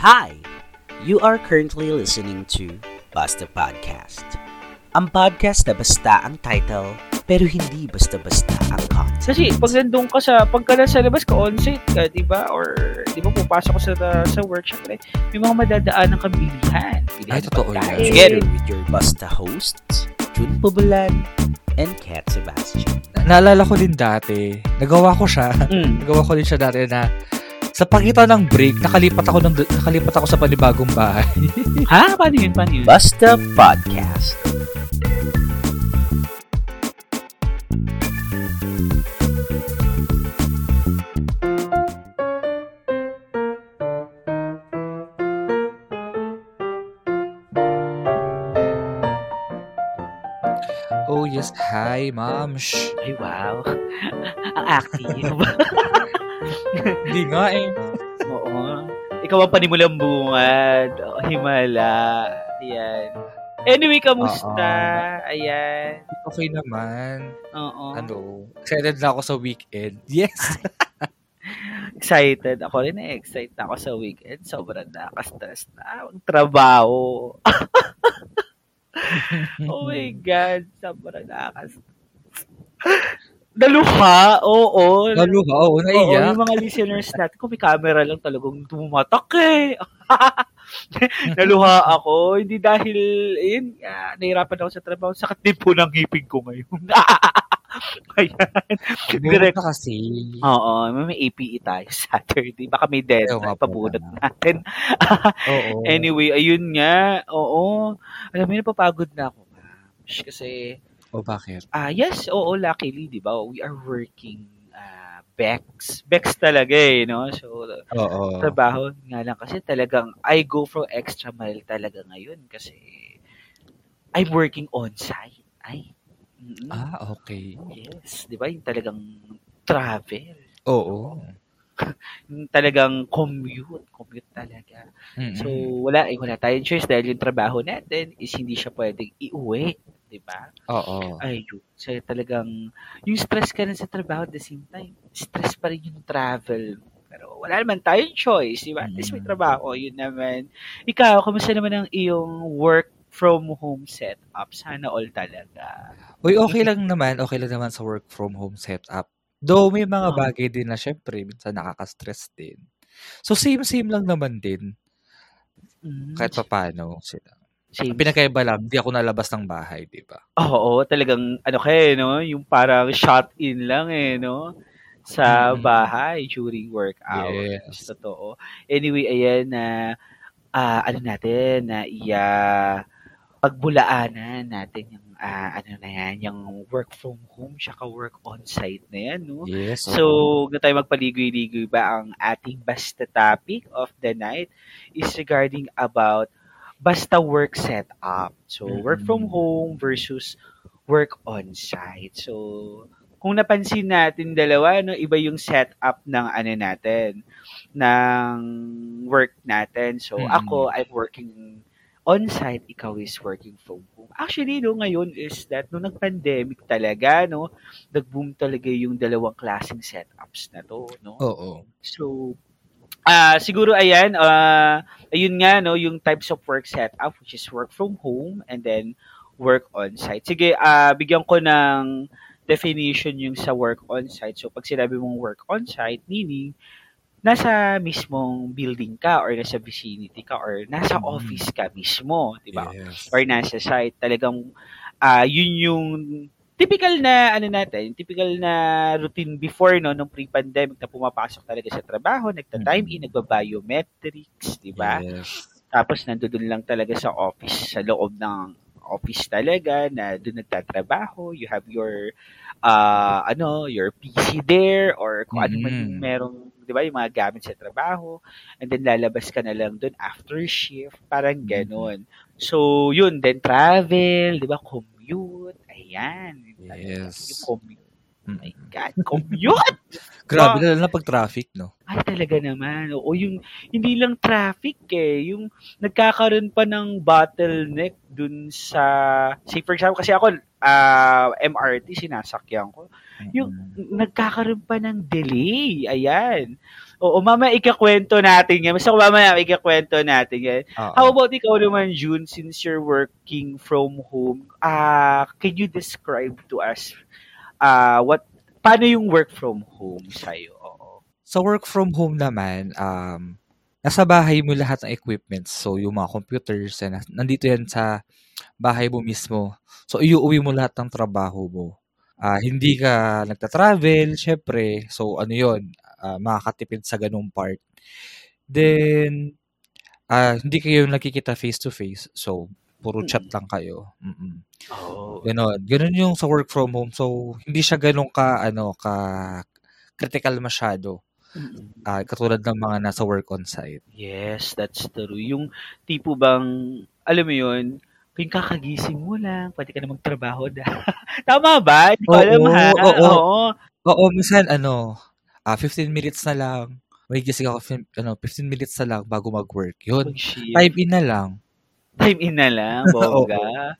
Hi! You are currently listening to Basta Podcast. Ang podcast na basta ang title, pero hindi basta-basta ang content. Kasi pag nandun ka sa, pagka nasa labas ka, on-site ka, di ba? Or, di ba, pupasok ka sa, sa workshop, eh, may mga madadaan ng kabilihan. Bilihan Ay, totoo yan. Together with your Basta hosts, Jun Pubulan and Kat Sebastian. Naalala ko din dati, nagawa ko siya, Mm. nagawa ko din siya dati na sa pagitan ng break, nakalipat ako ng nakalipat ako sa panibagong bahay. Ha? Paano yun? Paano yun? Basta Podcast. oh yes, hi ma'am. Shh. Ay, wow. ang active. Hindi nga eh. Oo. Ikaw ang panimulang bungad. O, himala. Ayan. Anyway, kamusta? Ayan. Okay naman. Oo. Ano, excited na ako sa weekend. Yes. Excited. Ako rin eh. Excited ako sa weekend. Sobrang nakaka-stress na. Ang trabaho. oh my God. Sobrang nakaka-stress. Naluha. Oo. Lalo ka, oo, Oo, naiyak. yung mga listeners natin, kung may camera lang talagang tumatak eh. Naluha ako. Hindi dahil, yun, ah, nahirapan ako sa trabaho. Sakit din po ng ngipin ko ngayon. Ayan. Direct na kasi. Oo, may APE tayo Saturday. Baka may deadline, pabunot na. natin. Oo. Anyway, ayun nga. Oo. Alam mo, napapagod na ako, ma'am. Kasi, O bakit? Ah, yes, oo, luckily, 'di ba? We are working uh, Bex. Bex talaga eh, no? So, Oo. trabaho nga lang kasi talagang I go for extra mile talaga ngayon kasi I'm working on-site. Ay. mm Ah, okay. Yes, 'di ba? Yung talagang travel. Oo. Yung talagang commute. Commute talaga. Mm-mm. So, wala, eh, wala tayong choice dahil yung trabaho natin is hindi siya pwedeng iuwi. 'Di ba? Oo. Ayun. So, talagang, yung stress ka rin sa trabaho at the same time, stress pa rin yung travel. Pero wala naman tayong choice, di ba? At least may Mm. trabaho, yun naman. Ikaw, kamusta naman ang iyong work from home setup? Sana all talaga. Uy, okay lang naman. Okay lang naman sa work from home setup. Though may mga Oo. bagay din na syempre, minsan nakaka-stress din. So, same-same lang naman din. Mm, Kahit pa paano sila. Same. Pinakaiba lang, di ako nalabas ng bahay, di ba? Oo, talagang, ano kaya, no? Yung parang shot in lang eh, no? Sa bahay during work hours. Yes. Totoo. Anyway, ayan na, ah, ano natin, na iya, pagbulaanan natin yung, ah, ano na yan, yung work from home, tsaka work on-site na yan, no? Yes. So, oo. na tayo magpaligoy-ligoy ba ang ating basta topic of the night is regarding about basta work setup. So, work from Mm. home versus work on-site. So, kung napansin natin dalawa, no, iba yung setup ng ano natin, ng work natin. So, Mm. ako, I'm working on-site, ikaw is working from home. Actually, no, ngayon is that, no, nag-pandemic talaga, no, nag-boom talaga yung dalawang klaseng setups na to, no? Oo. So, ah siguro ayan, ah ayun nga, no, yung types of work setup, which is work from home and then work on-site. Sige, ah bigyan ko ng definition yung sa work on-site. So, pag sinabi mong work on-site, meaning, nasa mismong building ka or nasa vicinity ka or nasa Mm. office ka mismo, di ba? Yes. or nasa site, talagang ah yun yung typical na ano natin, typical na routine before no nung pre-pandemic na pumapasok talaga sa trabaho, nagta-time in, nagba-biometrics, di ba? Yes. Tapos nandoon lang talaga sa office, sa loob ng office talaga na doon nagtatrabaho, you have your ah ano, your PC there or kung ano man yung Mm. merong 'di ba, yung mga gamit sa trabaho and then lalabas ka na lang doon after shift, parang Mm. ganon. So, yun, then travel, 'di ba, commute, ayan. Yes. Yung commute. Oh my. God, commute! Grabe na lang pag traffic, no? Ay, talaga naman. O yung, hindi lang traffic eh. Yung nagkakaroon pa ng bottleneck dun sa, say for example, kasi ako, ah, MRT, sinasakyan ko. Yung Mm. nagkakaroon pa ng delay. Ayan. Oo, mamaya ikakwento natin yan. Basta mamaya ikakwento natin yan. Oo. How about ikaw naman, June, since you're working from home, ah can you describe to us ah what paano yung work from home sa'yo? Oo. Sa work from home naman, um, nasa bahay mo lahat ng equipment. So, yung mga computers, nas- nandito yan sa bahay mo mismo. So, iuwi mo lahat ng trabaho mo. Ah, hindi ka nagta-travel, syempre. So, ano yun, ah, makakatipid sa ganung part. Then, ah, hindi kayo nakikita face-to-face. So, puro chat lang kayo. Mm-mm. Oh. Ganon. Ganon yung sa work from home. So, hindi siya ganun ka, ano, ka critical masyado. Mm. Ah, katulad ng mga nasa work on site. Yes, that's true. Yung tipo bang, alam mo yun, yung kakagising mo lang, pwede ka na magtrabaho na. Tama ba? Hindi ko alam Oo, ha. oo. Oo. Oo, minsan ano, ah 15 minutes na lang. May gising ako, ano, 15 minutes na lang bago mag-work. Yun. Mag-shift. Time in na lang. Time in na lang, bongga.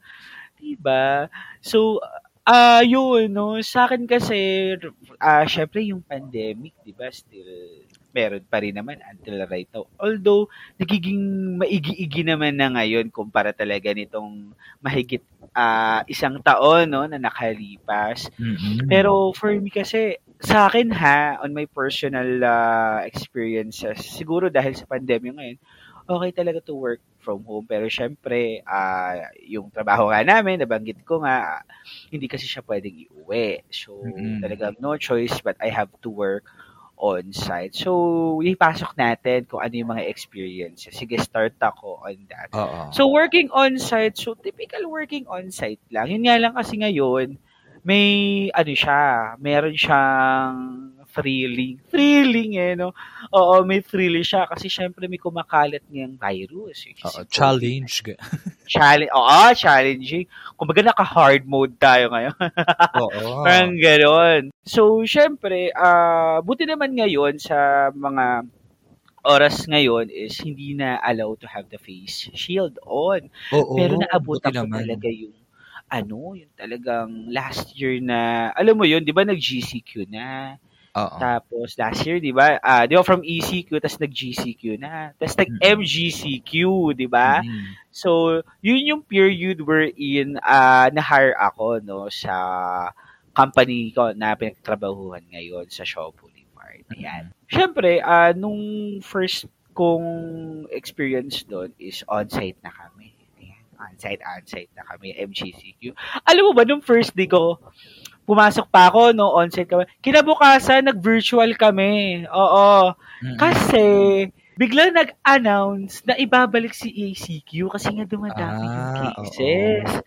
diba? So, ah yun, no? Sa akin kasi, ah syempre yung pandemic, diba, still meron pa rin naman until right now. Although, nagiging maigi-igi naman na ngayon kumpara talaga nitong mahigit ah isang taon, no, na nakalipas. Mm-mm. Pero for me kasi, sa akin ha, on my personal ah, experiences, siguro dahil sa pandemya ngayon, okay talaga to work from home. Pero syempre, ah yung trabaho nga namin, nabanggit ko nga, hindi kasi siya pwedeng iuwi. So, Mm-mm. talagang no choice but I have to work on site. So, ipasok natin kung ano yung mga experiences. Sige, start ako on that. Oo. So working on site, so typical working on site lang. Yun nga lang kasi ngayon, may ano siya, meron siyang thrilling. Thrilling eh, no? Oo, may thrilling siya kasi syempre may kumakalat ngayong virus. Oo, challenge. Challenge. Oo, challenging. Kumbaga naka-hard mode tayo ngayon. Oo. Parang gano'n. So, syempre, ah buti naman ngayon sa mga oras ngayon is hindi na allow to have the face shield on. Oo. Pero ako naman. talaga yung ano, yung talagang last year na, alam mo yun, di ba nag-GCQ na? Oo. Tapos last year, di ba, ah di ba from ECQ, tapos nag-GCQ na. Tapos nag-MGCQ, di ba? Mm. So, yun yung period wherein uh, na-hire ako no, sa company ko na pinagtrabahuhan ngayon sa Shaw Boulevard. Ayan. Siyempre, ah, nung first kong experience doon is on-site na kami. On-site, on-site na kami, MGCQ. Alam mo ba, nung first day ko, pumasok pa ako, no, on-site kami. Kinabukasan, nag-virtual kami. Oo. Mm-mm. Kasi, bigla nag-announce na ibabalik si ACQ kasi nga dumadami yung Ah, cases.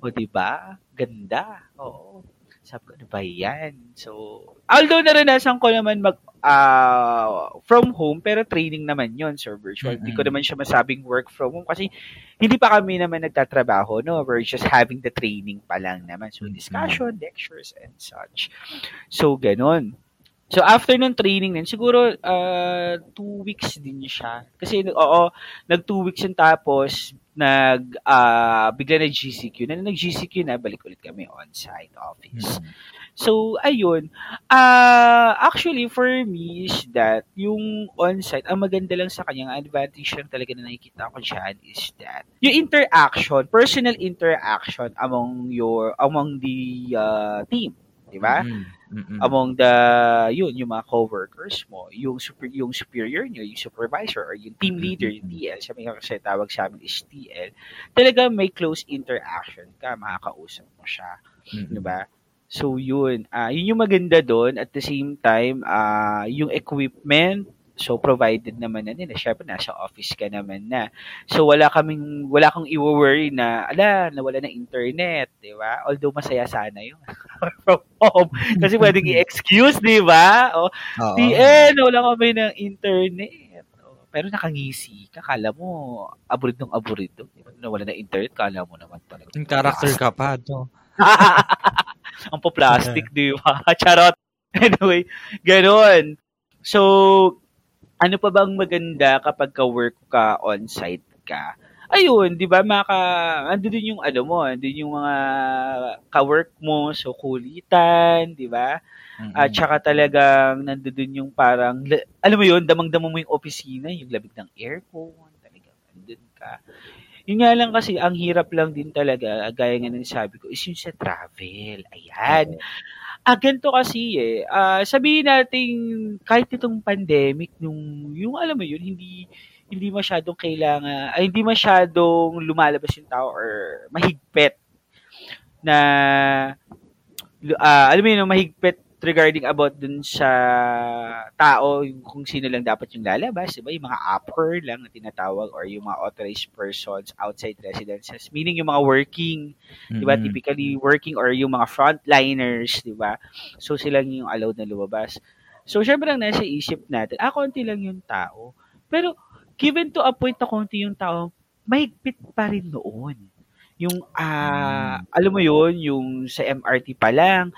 O, di ba? Ganda. Oo. Sabi ko, ano ba yan? So, although naranasan ko naman mag, ah, from home, pero training naman yon so virtual. Hindi ko Mm-mm. naman siya masabing work from home kasi hindi pa kami naman nagtatrabaho, no? We're just having the training pa lang naman. So, discussion, lectures, and such. So, ganun. So, after nung training din, siguro uh, two weeks din siya. Kasi, oo, nag two weeks yun tapos, nag, ah, bigla na GCQ. Na nag GCQ na, balik ulit kami on-site office. Mm. So, ayun. Ah, actually, for me is that yung on-site, ang maganda lang sa kanya, ang advantage lang talaga na nakikita ko dyan is that yung interaction, personal interaction among your, among the ah, team. Di ba? Mm. Mm-mm. among the yun yung mga coworkers mo yung super yung superior nyo yung supervisor or yung team leader yung TL sa mga kasi tawag sa amin is TL talaga may close interaction ka makakausap mo siya di ba? So yun. Ah yun yung maganda doon. At the same time ah yung equipment so provided naman na nila syempre nasa office ka naman na so wala kaming wala kang i-worry na ala nawala ng internet di ba although masaya sana yun from home kasi pwedeng i-excuse, di ba? O, Oo. TN, wala kami ng internet. O, pero nakangisi ka, kala mo, aburid ng aburid. Di ba? Nawala ng internet, kala mo naman talaga. Yung character ka pa, no? Ang po-plastic, di ba? Charot. Anyway, ganun. So, ano pa bang maganda kapag ka-work ka on-site ka? ayun, 'di ba, maka andun yung ano mo, andun yung mga ka-work mo, so kulitan, 'di ba? At Mm. saka talagang nandoon yung parang, la- alam mo yun, damang-dama mo yung opisina, yung lamig ng aircon, talagang andun ka. Yun nga lang kasi, ang hirap lang din talaga, gaya nga ng sabi ko, is yung sa travel. Ayan. Oo. Ah, kasi eh. Ah, sabihin natin kahit itong pandemic nung yung alam mo yun, hindi hindi masyadong kailangan ay hindi masyadong lumalabas yung tao or mahigpit na ah, alam mo yun, mahigpit regarding about dun sa tao, kung sino lang dapat yung lalabas, di ba? Yung mga upper lang na tinatawag or yung mga authorized persons outside residences. Meaning yung mga working, di ba? Mm. Typically working or yung mga frontliners, di ba? So sila yung allowed na lumabas. So syempre ang nasa isip natin, ah, konti lang yung tao. Pero given to a point na konti yung tao, mahigpit pa rin noon. Yung, ah, alam mo yun, yung sa MRT pa lang,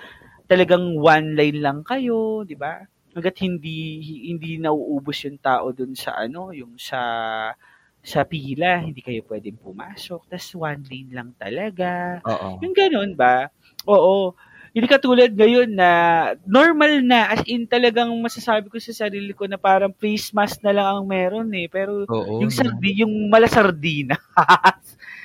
talagang one line lang kayo, di ba? Hanggat hindi hindi nauubos yung tao dun sa ano, yung sa sa pila, hindi kayo pwedeng pumasok. Tapos one lane lang talaga. Oo. Yung ganun ba? Oo. Hindi katulad ngayon na normal na, as in talagang masasabi ko sa sarili ko na parang face mask na lang ang meron eh. Pero Oo. yung sardi, yung malasardina.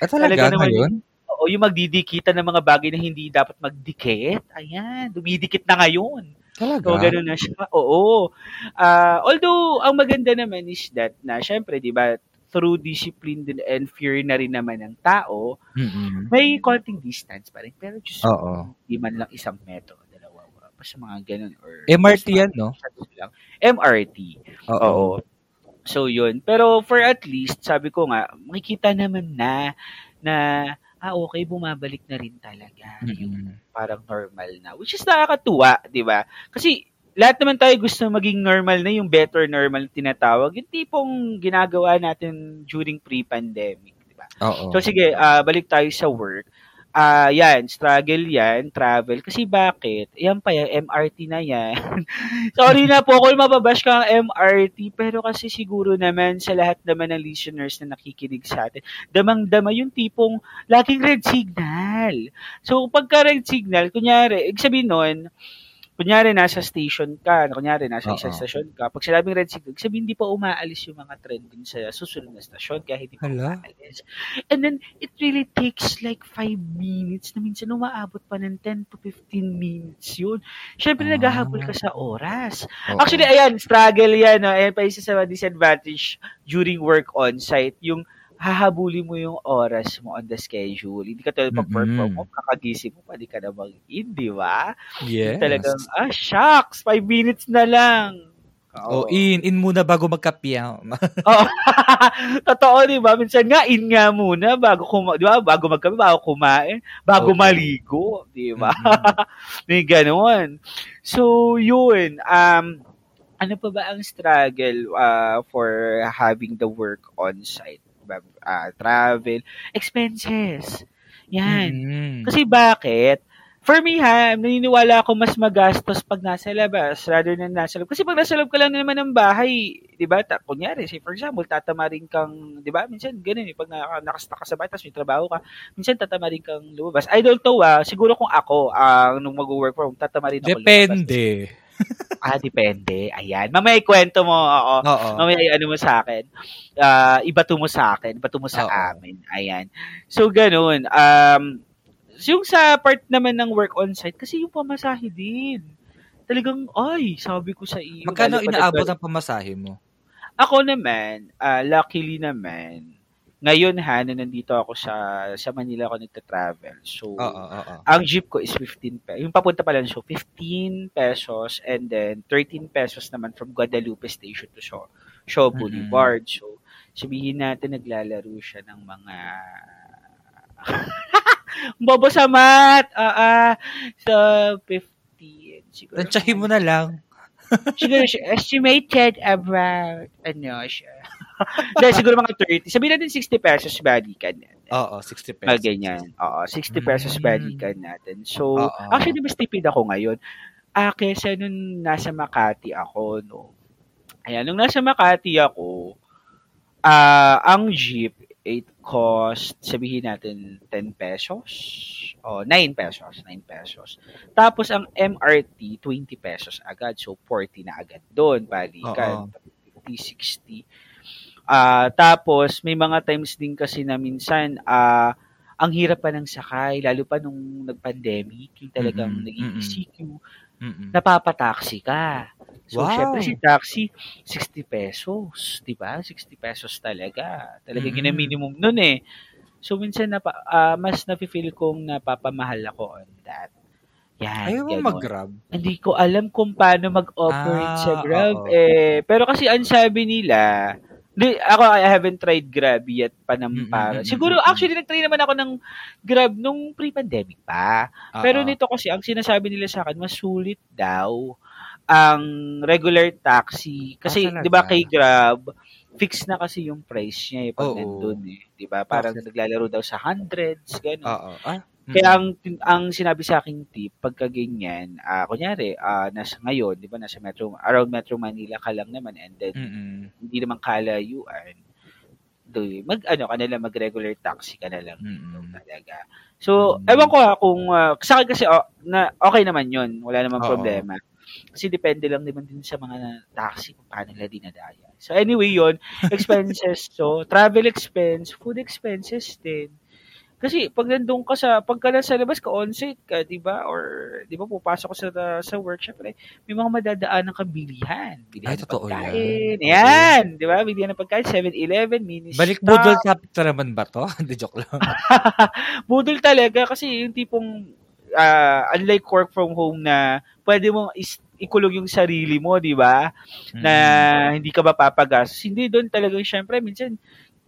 Ah, talaga talaga naman ngayon? O yung magdidikitan ng mga bagay na hindi dapat magdikit. Ayan, dumidikit na ngayon. Talaga? So, ganun na siya. Oo. Ah, although, ang maganda naman is that na, syempre, di ba, through discipline din and fear na rin naman ng tao, Mm-mm. may konting distance pa rin. Pero just Oo. di man lang isang metro, dalawa, pa sa mga ganun. Or, MRT yan, no? lang. MRT. Oo. Oo. So, yun. Pero for at least, sabi ko nga, makikita naman na, na, ah, okay, bumabalik na rin talaga. Yung Mm-mm. parang normal na. Which is nakakatuwa, di ba? Kasi, lahat naman tayo gusto maging normal na, yung better normal na tinatawag. Yung tipong ginagawa natin during pre-pandemic, di ba? So, sige, ah, balik tayo sa work. Ah, yan, struggle yan, travel. Kasi bakit? Yan pa yan, MRT na yan. Sorry na po kung mababash ka ang MRT, pero kasi siguro naman sa lahat naman ng listeners na nakikinig sa atin, damang-dama yung tipong laging red signal. So, pagka red signal, kunyari, ibig sabihin kunyari nasa station ka, kunyari nasa isang station ka, pag sinabing red signal, sabihin hindi pa umaalis yung mga trending sa susunod na station, kaya hindi pa Hala. umaalis. And then, it really takes like 5 minutes na minsan umaabot pa ng 10 to 15 minutes yun. Siyempre, Ah. naghahabol ka sa oras. Oo. Actually, ayan, struggle yan. No? Ayan pa isa sa disadvantage during work on-site. Yung hahabulin mo yung oras mo on the schedule. Hindi ka talaga pag work from Mm-mm. home, kakagising mo, pwede ka na mag-in, di ba? yes. Talagang, ah, shucks, 5 minutes na lang. Oh, in, in muna bago magkapiyaw. Oo. Totoo, di ba? Minsan nga, in nga muna bago kuma, di ba? Bago magkape, bago kumain, bago Oo. maligo, di ba? Mm-mm. May ganun. So, yun. Um, ano pa ba ang struggle uh, for having the work on site? Uh, travel, expenses. Yan. Mm. Kasi bakit? For me ha, naniniwala ako mas magastos pag nasa labas rather than nasa loob. Kasi pag nasa loob ka lang naman ng bahay, di ba? Ta- kunyari, say for example, tatamarin kang, di ba? Minsan ganun eh, pag naka, nakastak ka sa bahay, tapos may trabaho ka, minsan tatamarin kang lumabas. I don't know ah, siguro kung ako, ang nung mag-work from home, tatamarin ako lumabas. Ah, depende. Ayan. Mamaya ikwento mo, oo. Oo. Mamaya ano mo sa akin. Ah, ibato mo sa akin, ibato mo sa Oo. amin. Ayan. So, ganun. Um, yung sa part naman ng work on-site, kasi yung pamasahe din. Talagang, ay, sabi ko sa iyo. Magkano inaabot ang pamasahe mo? Ako naman, ah, luckily naman, ngayon ha, na nandito ako sa sa Manila ako nagta-travel. So, Oo, oo. ang jeep ko is 15 pesos. Yung papunta pa lang so 15 pesos and then 13 pesos naman from Guadalupe Station to Shaw, Shaw. Boulevard. So, sabihin natin naglalaro siya ng mga Bobo sa mat. Ah, ah, sa 50. Siguro. Tansyahin mo na lang. siguro estimated about, ano siya. Dahil siguro mga 30. Sabihin natin 60 pesos balikan natin. Oo, 60 pesos. Mga ganyan. Oo, 60 pesos Mm. balikan natin. So, Oo. actually, mas tipid ako ngayon. Ah, kesa nung nasa Makati ako, no. Ayan, nung nasa Makati ako, ah, ang jeep, it cost, sabihin natin 10 pesos o 9 pesos, 9 pesos. Tapos ang MRT 20 pesos agad. So 40 na agad doon, balikan. 50, 60. Ah, tapos may mga times din kasi na minsan ah ang hirap pa ng sakay lalo pa nung nag-pandemic, yung talagang Mm, naging. ECQ, Mm. napapataksi ka. So, Wow! syempre si taxi, 60 pesos, di ba? 60 pesos talaga. Talaga Mm. gina-minimum nun eh. So, minsan napa, ah, mas nafe-feel kong napapamahal ako on that. Yan, Ayaw mo mag-grab? Hindi ko alam kung paano mag-operate sa Ah, Grab. oo. Eh, pero kasi ang sabi nila, di, ako I haven't tried Grab yet pa ng para. Siguro actually nag-try naman ako ng Grab nung pre-pandemic pa. Pero Oo. nito kasi ang sinasabi nila sa akin, mas sulit daw ang regular taxi. Kasi Ah, 'di ba kay Grab, fix na kasi yung price niya eh pag Oo. nandun eh, 'di ba? Parang Bakit? naglalaro daw sa hundreds, ganun. Oo. Ah, Kaya ang ang sinabi sa aking tip pagka ganyan, ah kunyari, ah nasa ngayon, 'di ba, nasa Metro around Metro Manila ka lang naman and then Mm. hindi naman kalayuan. Do mag ano ka na lang, mag-regular taxi ka na lang dito Mm. talaga. So, Mm. ewan ko ha kung ah, sa akin kasi oh, na okay naman 'yon, wala namang Oo. problema. Kasi depende lang naman din sa mga taxi kung paano nila dinadaya. So anyway 'yon, expenses so travel expense, food expenses din. Kasi pag nandun ka sa pagka nasa labas ka on-site ka, 'di ba? Or 'di ba pupasok ka sa sa work syempre, may mga madadaanan kang bilihan, Ay, bilihan ng totoo yan. pagkain. Oo. Yan, 'di ba? Bilihan ng pagkain, 7-Eleven, mini Balik stop. budol na naman ba 'to? Hindi, joke lang. Budol talaga kasi yung tipong ah, unlike work from home na pwede mong is- ikulong yung sarili mo, 'di ba? Na Mm. hindi ka mapapagastos. Hindi doon talagang syempre minsan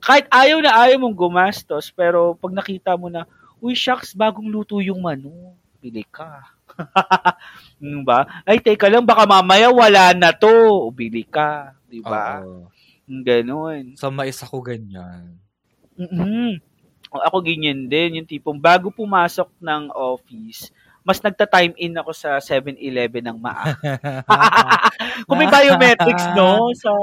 kahit ayaw na ayaw mong gumastos pero pag nakita mo na uy shucks bagong luto yung manu, bili ka. ba? Ay teka lang baka mamaya wala na to, bili ka, 'di ba? Ganon. Sa mais ako ganyan. mm O, Ako ganyan din, yung tipong bago pumasok ng office, mas nagta-time in ako sa 7-Eleven ng maaga. Kung may biometrics, no? Sa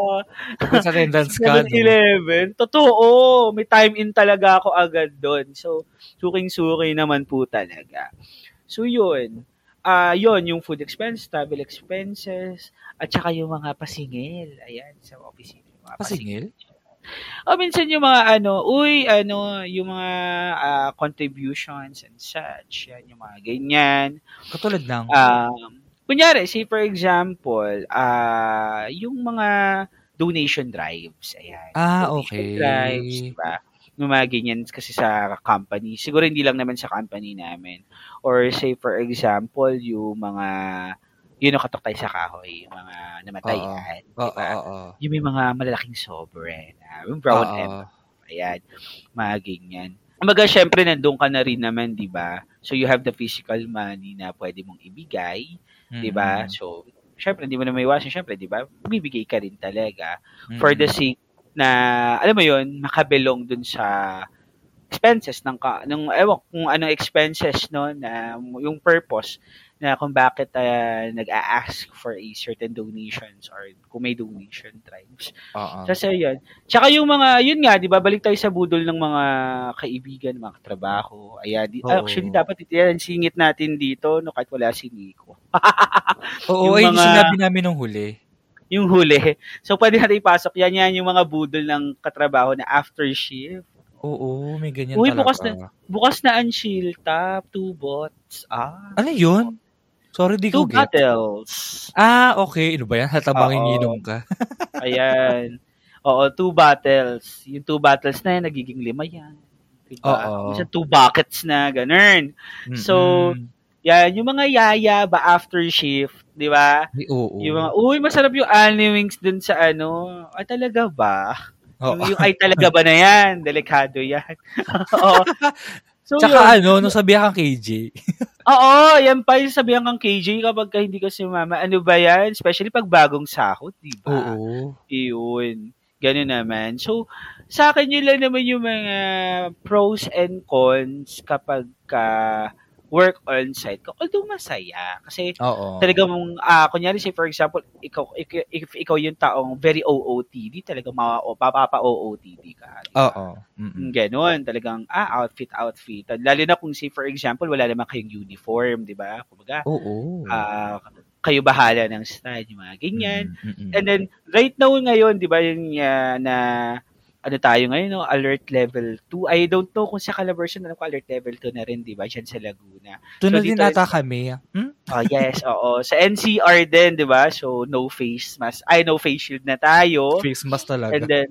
Sa attendance ka, no? 7-Eleven. Totoo, may time in talaga ako agad doon. So, suking-suki naman po talaga. So, yun. Ah, yun, yung food expense, travel expenses, at saka yung mga pasingil. Ayan, sa office. Yung mga Pasingil? O minsan yung mga ano, uy, ano, yung mga ah, contributions and such. Yan, yung mga ganyan. Katulad ng, Um, kunyari, say for example, ah yung mga donation drives. Ayan. ah, Donation okay. Drives, diba? Yung mga ganyan kasi sa company. Siguro hindi lang naman sa company namin. Or say for example, yung mga yun yung katok tayo sa kahoy, yung mga namatayan. Oo, oo, oo. Yung may mga malalaking sobre. na yung brown Oo. envelope. Ayan. Mga ganyan. Kumbaga, syempre, nandun ka na rin naman, di ba? So, you have the physical money na pwede mong ibigay, di ba? Mm. So, syempre, hindi mo na may iwasan. Syempre, di ba? Bibigay ka rin talaga for the Mm. sake na, alam mo yun, makabelong dun sa expenses ng ka, ng ewan kung ano expenses no na yung purpose na kung bakit ah, nag-a-ask for a certain donations or kung may donation drives. Oo. Kasi yun. Tsaka yung mga, yun nga, di ba, balik tayo sa budol ng mga kaibigan, mga katrabaho. Ayan, di, Oo. actually, dapat ito yan, singit natin dito, no, kahit wala si Nico. Oo, yung ay, mga- sinabi namin nung huli. yung huli. So, pwede natin ipasok. Yan, yan, yung mga budol ng katrabaho na after shift. Oo, may ganyan Uy, talaga. bukas Bukas na ang shield tap, two bots. Ah, Ano yun? Sorry, di two ko get. bottles. Ah, okay. Ano ba yan? Hatabang Oo. ininom ka. Ayan. Oo, two bottles. Yung two bottles na yan, nagiging lima yan. Diba? Oo. Two buckets na, ganun. So, Mm-mm. Yan, yung mga yaya ba after shift, di ba? Oo. Yung mga, uy, masarap yung anime wings dun sa ano. Ay, talaga ba? Oo. Yung, yung ay talaga ba na yan? Delikado yan. Oo. So, Tsaka yun. ano, nung sabihan kang KJ. Oo, yan pa yung sabihan kang KJ kapag ka hindi ka si mama. Ano ba yan? Especially pag bagong sahod, di ba? Oo. Iyon. Ganun naman. So, sa akin yun lang naman yung mga pros and cons kapag ka work on-site ka. Although masaya. Kasi Oo. talagang, ah kunyari say for example, ikaw, if, if ikaw yung taong very OOTD, talagang ma- o- papapa-OOTD ka. di ba? Oo. Mm-mm. Mm, Ganon, talagang, ah, outfit, outfit. Lalo na kung say, for example, wala naman kayong uniform, di ba? Kumbaga, Oo. ah, kayo bahala ng style, yung mga ganyan. Mm, mm-mm. And then, right now ngayon, di ba, yung ah, na, ano tayo ngayon, no? alert level 2. I don't know kung sa Calabarzon, alam ko alert level 2 na rin, di ba, dyan sa Laguna. Doon na so din dito ata kami. Hmm? Oh, yes, oo. Sa NCR din, di ba? So, no face mask. Ay, no face shield na tayo. Face mask talaga. And then,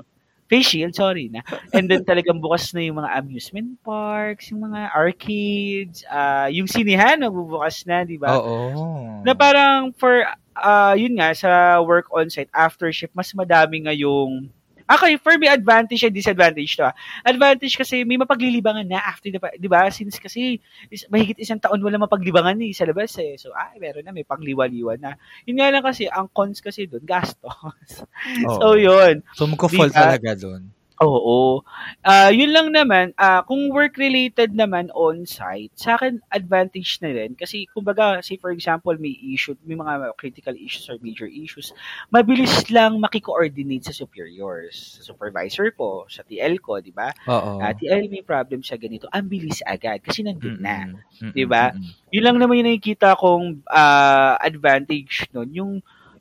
face shield, sorry na. And then talagang bukas na yung mga amusement parks, yung mga arcades, ah yung sinihan, nagbubukas na, di ba? Oo. Na parang for, ah yun nga, sa work on-site, after shift, mas madami ngayong, Okay, for me, advantage and disadvantage to. ah. Advantage kasi may mapaglilibangan na after, the, di ba? Since kasi is, mahigit isang taon wala mapaglibangan eh, sa labas eh. So, ah, meron na, may pangliwa-liwa na. Yun nga lang kasi, ang cons kasi doon, gastos. Oo. so, yun. So, magko-fall talaga doon. Oo. Ah, yun lang naman, ah kung work-related naman on-site, sa akin advantage na rin kasi kumbaga, say for example, may issue, may mga critical issues or major issues, mabilis lang makiko-coordinate sa superiors, sa supervisor ko, sa TL ko, di ba? Oo. Ah, TL may problem sa ganito, ang bilis agad kasi nandun na. Mm-mm. Di ba? Mm-mm. Yun lang naman yung nakikita kong ah, advantage nun, yung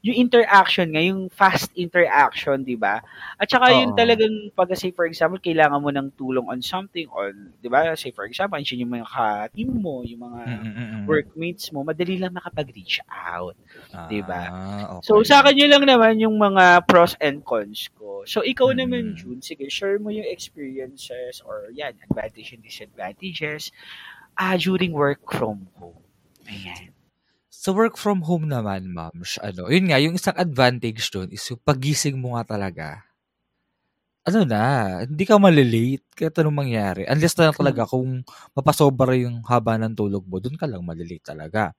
yung interaction nga, yung fast interaction, di ba? At saka yun Oo. talagang, pag say for example, kailangan mo ng tulong on something, or, di ba, say for example, andyan yung mga ka-team mo, yung mga. Mm-mm. workmates mo, madali lang makapag-reach out. di ba? Ah, okay. So, sa akin yun lang naman yung mga pros and cons ko. So, ikaw Mm. naman, June, sige, share mo yung experiences or yan, advantage and disadvantages ah during work from home. Ayan. Sa work from home naman, ma'am, ano, yun nga, yung isang advantage doon is yung pagising mo nga talaga. Ano na, hindi ka malilate kahit anong mangyari. Unless na lang talaga kung mapasobra yung haba ng tulog mo, doon ka lang malilate talaga.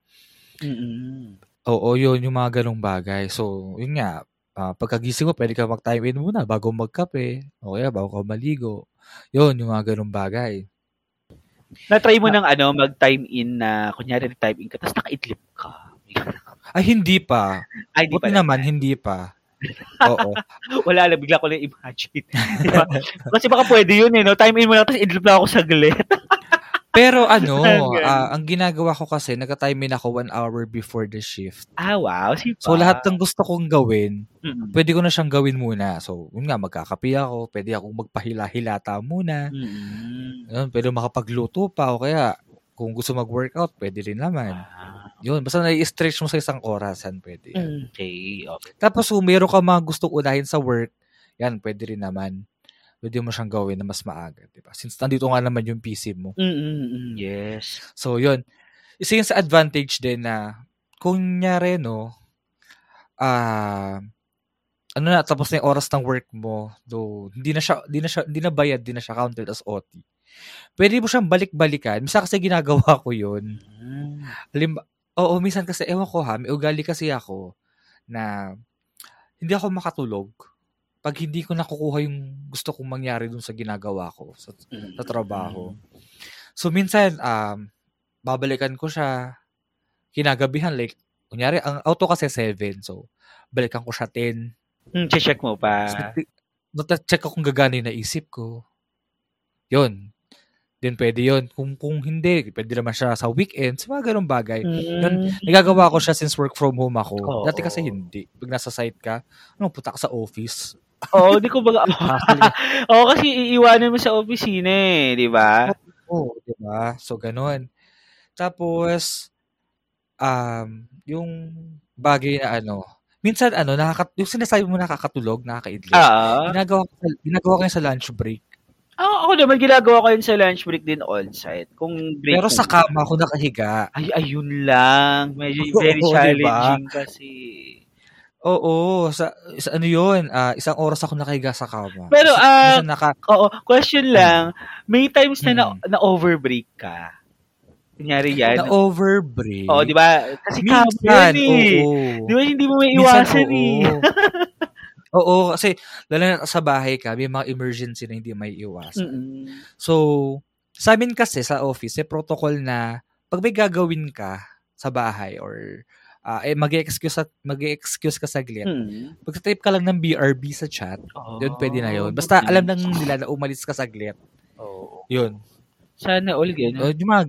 Mm-mm. Oo, yun, yung mga ganong bagay. So, yun nga, ah, pagkagising mo, pwede ka mag-time in muna bago magkape. O kaya bago ka maligo. Yun, yung mga ganong bagay. Na-try mo ng ano, mag-time in na, kunyari time in ka, tapos nakaidlip ka. Ay, hindi pa. Ay, di Buti pa naman, hindi pa. Oo. Wala lang, bigla ko lang imagine. Di ba? Kasi baka pwede yun eh, no? Time in mo lang, tapos idlip na ako saglit. Pero ano, ah, ang ginagawa ko kasi, nagka-time in ako one hour before the shift. ah, wow. Si So, lahat ng gusto kong gawin, Mm-mm. pwede ko na siyang gawin muna. So, yun nga, magkakapi ako, pwede akong magpahila-hilata muna. Mm-mm. Yun, pwede makapagluto pa, o kaya, kung gusto mag-workout, pwede rin naman. Ah, Yun, basta nai-stretch mo sa isang orasan, pwede. yan. Okay, okay. Tapos, kung meron ka mga gustong unahin sa work, yan, pwede rin naman. Pwede mo siyang gawin na mas maaga, di ba? Since nandito nga naman yung PC mo. Mm-mm, yes. So, yun. Isa yun sa advantage din na, kung nyari, no, ah, ano na, tapos na yung oras ng work mo, do hindi na siya, hindi na siya, hindi na bayad, hindi na siya counted as OT. Pwede mo siyang balik-balikan. Minsan kasi ginagawa ko yun. Mm. Halim, oo, minsan kasi, ewan ko ha, may ugali kasi ako na hindi ako makatulog pag hindi ko nakukuha yung gusto kong mangyari dun sa ginagawa ko sa, sa trabaho. So, minsan, um, babalikan ko siya kinagabihan. Like, kunyari, ang auto kasi 7. So, balikan ko siya 10. Mm, check mo pa. check ko kung gagana yung naisip ko. Yun. Then, pwede yun. Kung, kung hindi, pwede naman siya sa weekends. Mga ganun bagay. Mm. Nagagawa ko siya since work from home ako. Oo. Dati kasi hindi. Pag nasa site ka, ano, punta ka sa office. Oo, di ko baga. Oo, kasi iiwanan mo sa opisina eh, di ba? Oo, di ba? So, ganun. Tapos, um, yung bagay na ano, minsan ano, nakaka, yung sinasabi mo nakakatulog, nakakaidlip. Ah. Ginagawa ko, ginagawa ko yun sa lunch break. Ako, ako naman ginagawa ko yun sa lunch break din on-site. Kung break Pero sa kama ako nakahiga. Ay, ayun lang. Medyo very ba? challenging kasi. Oo, sa, sa ano yun, ah, isang oras ako nakahiga sa kama. Pero, Minsan- ah, minsan naka, Oo, question lang. May times na, na, Mm. na overbreak ka. Kunyari yan. na overbreak. Oo, di ba? Kasi Minsan, yan eh. oo. Di ba hindi mo may Minsan, iwasan eh. oo. Kasi lalo na sa bahay ka, may mga emergency na hindi may iwasan. Mm-mm. So, sa amin kasi sa office, may protocol na pag may gagawin ka sa bahay or ah, eh, mag-excuse, mag-excuse ka saglit, Mm. pag-type ka lang ng BRB sa chat, Oh, yun pwede na yun. Basta okay. alam lang nila na umalis ka saglit. Oo. Yun. Sana all ganun. Uh, yung mga,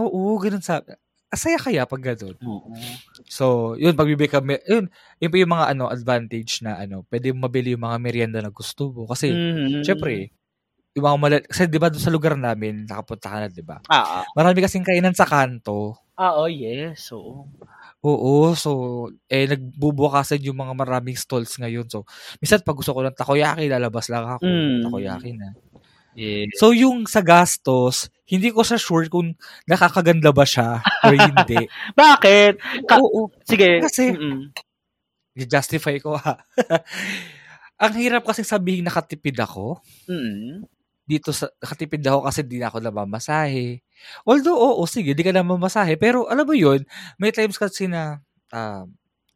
oo, ganun sa, asaya kaya pag ganun. Oo. So, yun, pag bibili ka, yun, yun pa yung mga ano, advantage na ano, pwede mo mabili yung mga merienda na gusto mo. Kasi, Mhm. syempre, yung mga malal- kasi di ba sa lugar namin, nakapunta ka na, di ba? Ah, ah. Marami kasing kainan sa kanto. Ah, oh, yes. Oo. Oo, so, eh, nagbubukasan yung mga maraming stalls ngayon. So, minsan pag gusto ko ng takoyaki, lalabas lang ako. Mm. Takoyaki na. Yes. So, yung sa gastos, hindi ko siya sure kung nakakaganda ba siya or hindi. Bakit? Ka- Oo, Sige. Kasi- Mm-mm. i-justify ko ha. Ang hirap kasi sabihin nakatipid ako. Mm-mm. Dito sa nakatipid ako kasi di na ako namamasahe. Although, oo, sige, di ka namamasahe. Pero alam mo yun, may times kasi na ah,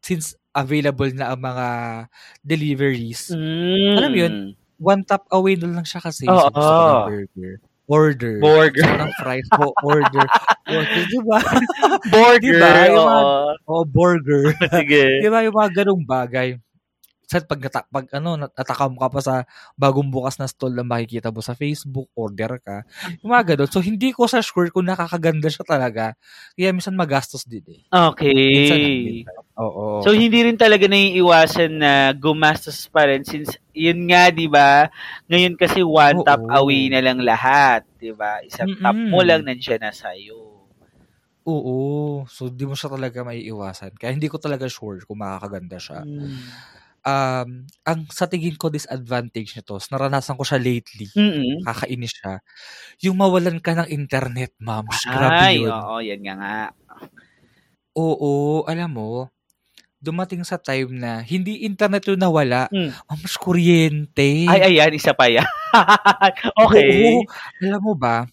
since available na ang mga deliveries, Mm. Alam mo yun? one tap away na lang siya kasi. Oo. So, gusto ko ng burger. Order. Burger. Ko ng fries ko. Order. Order. Di ba? Burger. Diba? Yung mga-. Oo, burger. Sige. Di ba yung mga ganong bagay? Sa pag, nata- pag ano, natakam ka pa sa bagong bukas na stall na makikita mo sa Facebook, order ka. Yung mga. So, hindi ko sa sure kung nakakaganda siya talaga. Kaya minsan magastos din eh. Minsan, Okay. minsan. Oo. So, hindi rin talaga naiiwasan na gumastos pa rin since, yun nga, di ba? Ngayon kasi one Oo. tap away na lang lahat, di ba? Isang tap mo Mm-mm. lang nandiyan na sa'yo. Oo. So, di mo siya talaga maiiwasan. Kaya hindi ko talaga sure kung makakaganda siya. Um, ang sa tingin ko disadvantage nito, naranasan ko siya lately. Mm-mm. Kakainis siya. Yung mawalan ka ng internet, ma'am. Grabe yun. oo, yan nga nga. Oo, alam mo, dumating sa time na hindi internet yung nawala, Mm. mams kuryente. Ay, ayan, isa pa yan. okay. Oo, alam mo ba,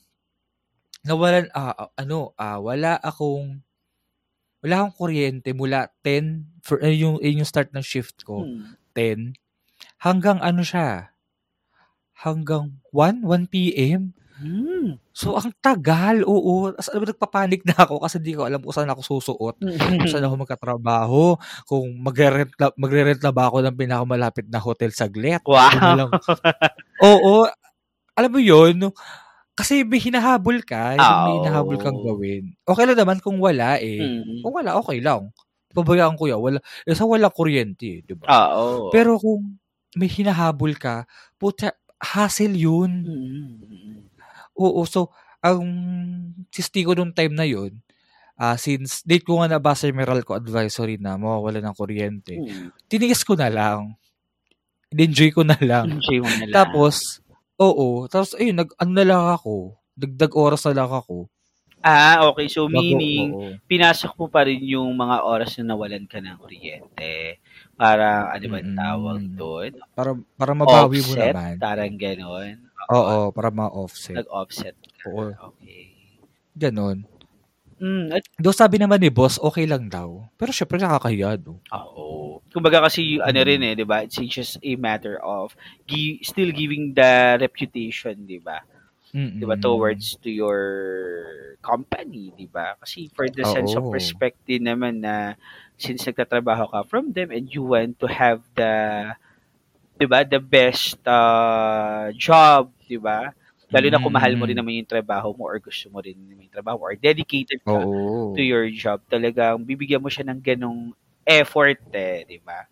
nawalan, ah, ano, ah, wala akong, wala akong kuryente mula 10, for, eh, yung, yun yung start ng shift ko, Hmm. 10, hanggang ano siya, hanggang 1, 1 p.m. Hmm. So, ang tagal, oo. As, alam mo, nagpapanik na ako kasi di ko alam kung saan ako susuot. kung saan ako magkatrabaho, kung magre-rent na, magre-rent na ba ako ng pinakamalapit na hotel saglit. Ano wow. lang. Oo, alam mo yun, no? Kasi may hinahabol ka, yung may Oo. hinahabol kang gawin. Okay lang naman kung wala eh. Mm. Kung wala, okay lang. Pabayaan ko yan. Wala, eh, sa wala kuryente, eh, di ba? Oo. Pero kung may hinahabol ka, puta, hassle yun. Mm. Oo, so, ang sisti ko nung time na yun, ah since date ko nga nabasa yung Meralco advisory na mawawala ng kuryente, Mm. tiniis ko na lang. In-enjoy ko na lang. Enjoy mo na lang. Tapos, oo, tapos ayun, nag, ano na lang ako, dagdag oras na lang ako. Ah, okay. So, meaning, oo. pinasok mo pa rin yung mga oras na nawalan ka ng kuryente. Para, ano ba Mm-mm. tawag doon? para, para mabawi mo Offset? naman. Parang ganon. Oo, para ma-offset. Nag-offset ka. Oo. Okay. Ganon. Mm, at, Do sabi naman ni boss, okay lang daw. Pero syempre nakakahiya, no? oo. Kumbaga kasi, ano Mm. rin eh, di ba? It's just a matter of gi- still giving the reputation, di ba? Mm-mm. Di ba? Towards to your company, di ba? Kasi for the sense of Oo. perspective naman na since nagtatrabaho ka from them and you want to have the, di ba, the best uh, job, di ba? Lalo na kung mahal mo rin Mm. naman yung trabaho mo or gusto mo rin naman yung trabaho or dedicated ka Oo. to your job, talagang bibigyan mo siya ng ganong effort eh, di ba?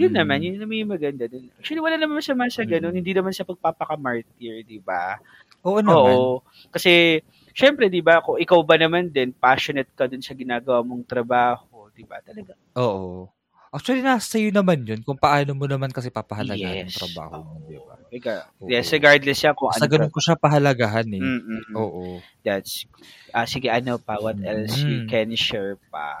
Yun Mm-mm. naman, yun naman yung maganda dun. Actually, wala naman masama sa ganun, hindi naman sa pagpapakamartir, di ba? Oo naman. Oo. Kasi, syempre, di ba, kung ikaw ba naman din, passionate ka dun sa ginagawa mong trabaho, di ba? Talaga. Oo. Actually, nasa sa'yo naman yun kung paano mo naman kasi papahalagaan yung Yes. trabaho mo, di ba? Yes, regardless siya kung Sa ano. ganun ko siya pahalagahan eh. Mm-mm. Oo. That's, ah, sige, ano pa? What else you Mm. can share pa?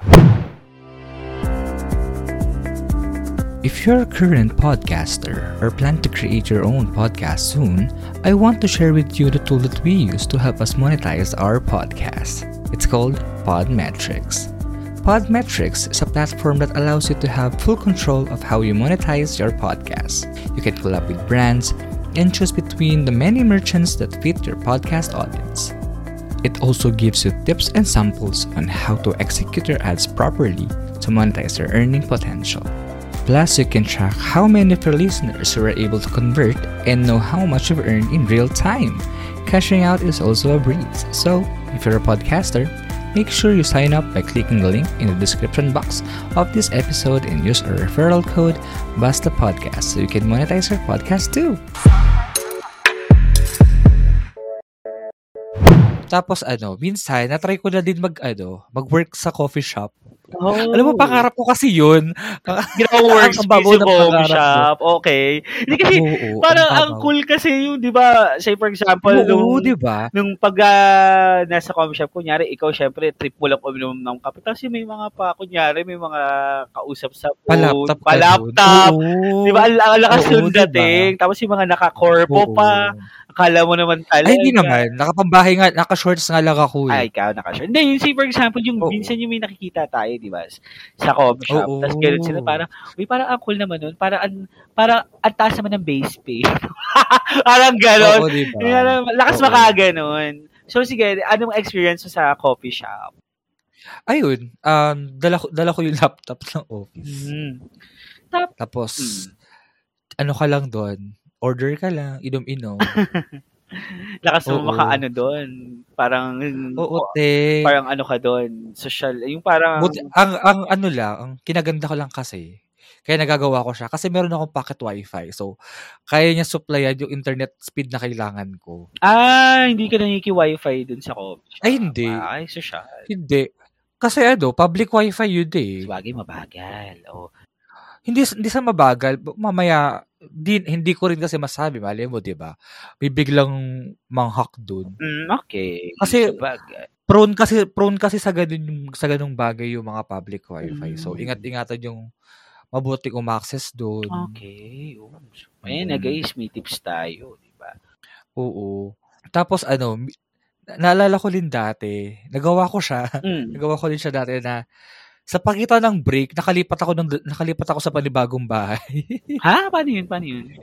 If you're a current podcaster or plan to create your own podcast soon, I want to share with you the tool that we use to help us monetize our podcast. It's called Podmetrics. Podmetrics is a platform that allows you to have full control of how you monetize your podcast. You can collab with brands and choose between the many merchants that fit your podcast audience. It also gives you tips and samples on how to execute your ads properly to monetize your earning potential. Plus, you can track how many of your listeners you were able to convert and know how much you've earned in real time. Cashing out is also a breeze. So, if you're a podcaster, make sure you sign up by clicking the link in the description box of this episode and use our referral code Basta Podcast so you can monetize your podcast too. Tapos ano, minsan, natry ko na din mag, ano, mag-work sa coffee shop. Oh. Alam mo, pangarap ko kasi yun. Ginawang workspace yung ng coffee pangarap ko. shop. Okay. Hindi kasi, Oo, parang ang cool kasi yung, di ba, say for example, Oo, nung, di ba? nung pag ah, nasa coffee shop, kunyari, ikaw syempre, trip mo lang uminom ng kape. Tapos yung may mga pa, kunyari, may mga kausap sa phone, Palaptop palaptop. Oo. Di ba, ang lakas Oo, yung di ba? dating. Tapos yung mga nakakorpo Oo. pa. Akala mo naman talaga. Ay, hindi naman. Nakapambahay nga, naka-shorts nga lang ako Ay, eh. ikaw nakasure. Hindi, yung say for example, yung Oo. minsan yung may nakikita tayo, di ba? Sa coffee shop. Oo. Tapos ganun sila, parang, uy, parang ang cool naman nun. Parang, ang, parang, ang taas naman ng base pay. parang ganon. Oo, di ba? Parang, lakas Oo. makaganon. So, sige, anong experience mo sa coffee shop? Ayun, um, dala, ko- dala ko yung laptop ng office. Mm. Tapos, Mm. ano ka lang doon, order ka lang, inom-inom. Lakas mo makaano doon. Parang, Oo, te. parang ano ka doon, social, yung parang, Buti, ang, ang ano lang, ang kinaganda ko lang kasi, kaya nagagawa ko siya, kasi meron akong pocket wifi. So, kaya niya supplyan yung internet speed na kailangan ko. ah, hindi ka naniki-wifi dun sa shop. Ay, hindi. Ay, social. Hindi. Kasi ano, public wifi yun eh. Bagay mabagal. Oh. Hindi, hindi sa mabagal. Mamaya, di, hindi ko rin kasi masabi. Mali mo, di ba? May biglang manghak dun. Mm, okay. Kasi-. Prone kasi, prone kasi sa ganun, yung- sa ganung bagay yung mga public wifi. So, Mm. ingat-ingatan yung mabuting umaccess doon. Okay. Oh. Ayan na guys, may tips tayo, di ba? Oo. Tapos ano, naalala ko din dati, nagawa ko siya, Mm. nagawa ko din siya dati na sa pagitan ng break, nakalipat ako ng nakalipat ako sa panibagong bahay. ha? Paano yun? Paano yun?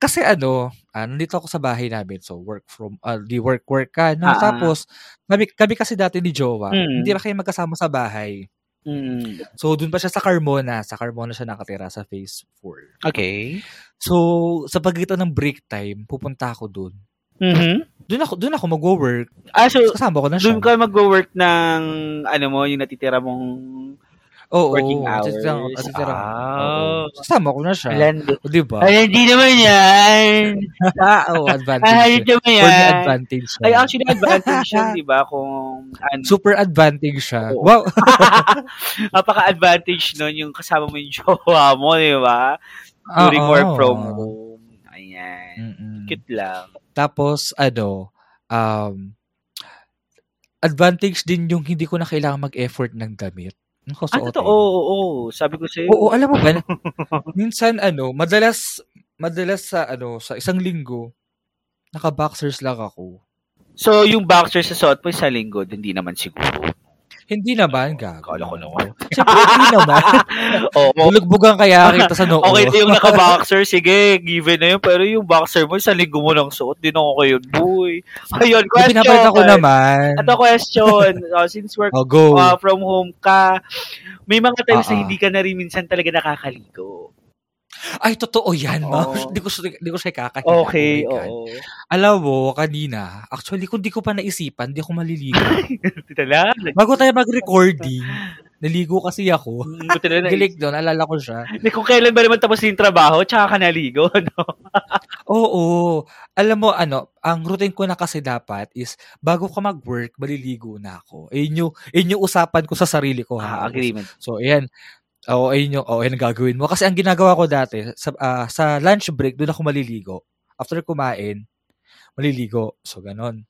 Kasi ano, ah, nandito ako sa bahay namin. So work from uh, di work work ka, no? Ah, ah. Tapos kami, kami kasi dati ni Jowa, Mm. hindi pa kayo magkasama sa bahay. Mm. So doon pa siya sa Carmona, sa Carmona siya nakatira sa phase 4. Okay. So sa pagitan ng break time, pupunta ako doon. Mhm. Doon ako doon ako magwo-work. Ah, so, Kasama ko na siya. doon ka mag-work ng, ano mo, yung natitira mong Oo, working hours. Natitira, natitira, Ah. oo. Kasama ko na siya. Lando. O, di ba? Ay, hindi naman yan. Ah, oo, advantage. Ay, hindi naman yan. advantage siya. Ay, actually, advantage yun, di ba? Kung, ano, Super advantage siya. Oo. Wow. Napaka-advantage nun yung kasama mo yung jowa mo, di ba? During Oo. work from home. Ayan. Mm-mm. Cute lang. Tapos, ano, um, advantage din yung hindi ko na kailangan mag-effort ng damit. Ang Ah, totoo. Oo, oo. Sabi ko sa'yo. Oo, alam mo ba, minsan, ano, madalas, madalas sa, ano, sa isang linggo, naka-boxers lang ako. So, yung boxer sa suot mo sa linggo, hindi naman siguro. Hindi naman, gago. Kala ko naman. Siyempre, hindi naman. Oo. Bulugbugan kaya kita sa noo. Okay yung naka-boxer, sige, given na yun. Pero yung boxer mo, sa linggo mo lang suot, din ako kayo, boy. Ayun, question. Pinapalit ako naman. Ito question. Uh, since work Oh, go. uh, from home ka, may mga times na Ah, ah. hindi ka na rin minsan talaga nakakaligo. Ay, totoo yan, ma. Hindi ko hindi ko siya kakahiya. Okay, Oh oo. Alam mo, kanina, actually, kung di ko pa naisipan, di ako maliligo. Bago tayo mag-recording, naligo kasi ako. Mm. Galing doon, alala ko siya. Hindi, Kung kailan ba naman tapos yung trabaho, tsaka ka naligo, no? Oo. Alam mo, ano, ang routine ko na kasi dapat is, bago ka mag-work, maliligo na ako. Ayun yung, yung usapan ko sa sarili ko. Ah, ha? agreement. So, ayan. Oo, ayun yung, oh, ayun gagawin mo. Kasi ang ginagawa ko dati, sa, ah, sa lunch break, doon ako maliligo. After kumain, maliligo. So, ganon.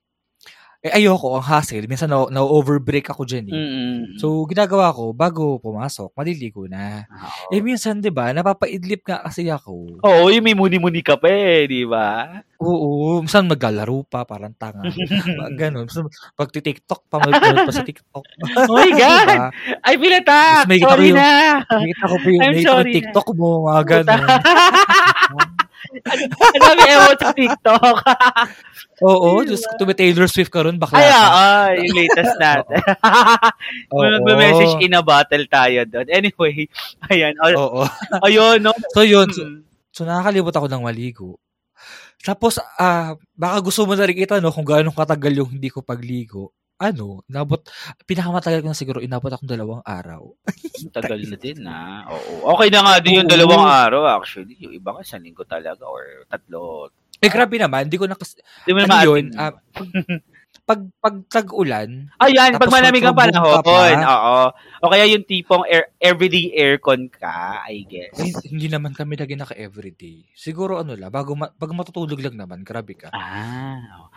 Eh, ayoko, ang hassle. Minsan na, na-overbreak ako dyan eh. Mm-mm. So, ginagawa ko, bago pumasok, maliligo na. Oo. Eh, minsan, di ba, napapaidlip nga kasi ako. Oo, yung may muni-muni ka pa eh, di ba? Oo, minsan maglalaro pa, parang tanga. Ganon. Minsan, pagti-tiktok pa, mag pa sa tiktok. Oh my God! diba? Ay, pinata! Sorry yung- na! Nakita ko pa yung, I'm nakita ko sorry yung tiktok mo, mga ganon. Ang dami emote sa TikTok. Oo? Diyos ko, tumi Taylor Swift ka ron, bakla Ay, ka. ah, yung latest natin. Oo. Mag-message in a battle tayo doon. Anyway, ayan. Oo. Ayun, no? So yun, so, Mm. so nakakalimot ako ng maligo. Tapos, ah, baka gusto mo na rin itanong kung gaano katagal yung hindi ko pagligo. Ano, inabot, pinakamatagal ko na siguro, inabot akong dalawang araw. Tagal na din, na. Oo. Okay na nga din yung Oo. dalawang araw, actually. Yung iba ka, sa linggo talaga, or tatlo. Eh, grabe naman, hindi ko nakas... Di mo Ano naman yun? Ah, pag, pag tag-ulan, Ayan, pag Tapos malamig ang from home panahon. ka pa. Oo. O kaya yung tipong air, everyday aircon ka, I guess. eh, hindi naman kami lagi naka-everyday. Siguro ano lang, bago ma- pag matutulog lang naman, grabe ka. Ah.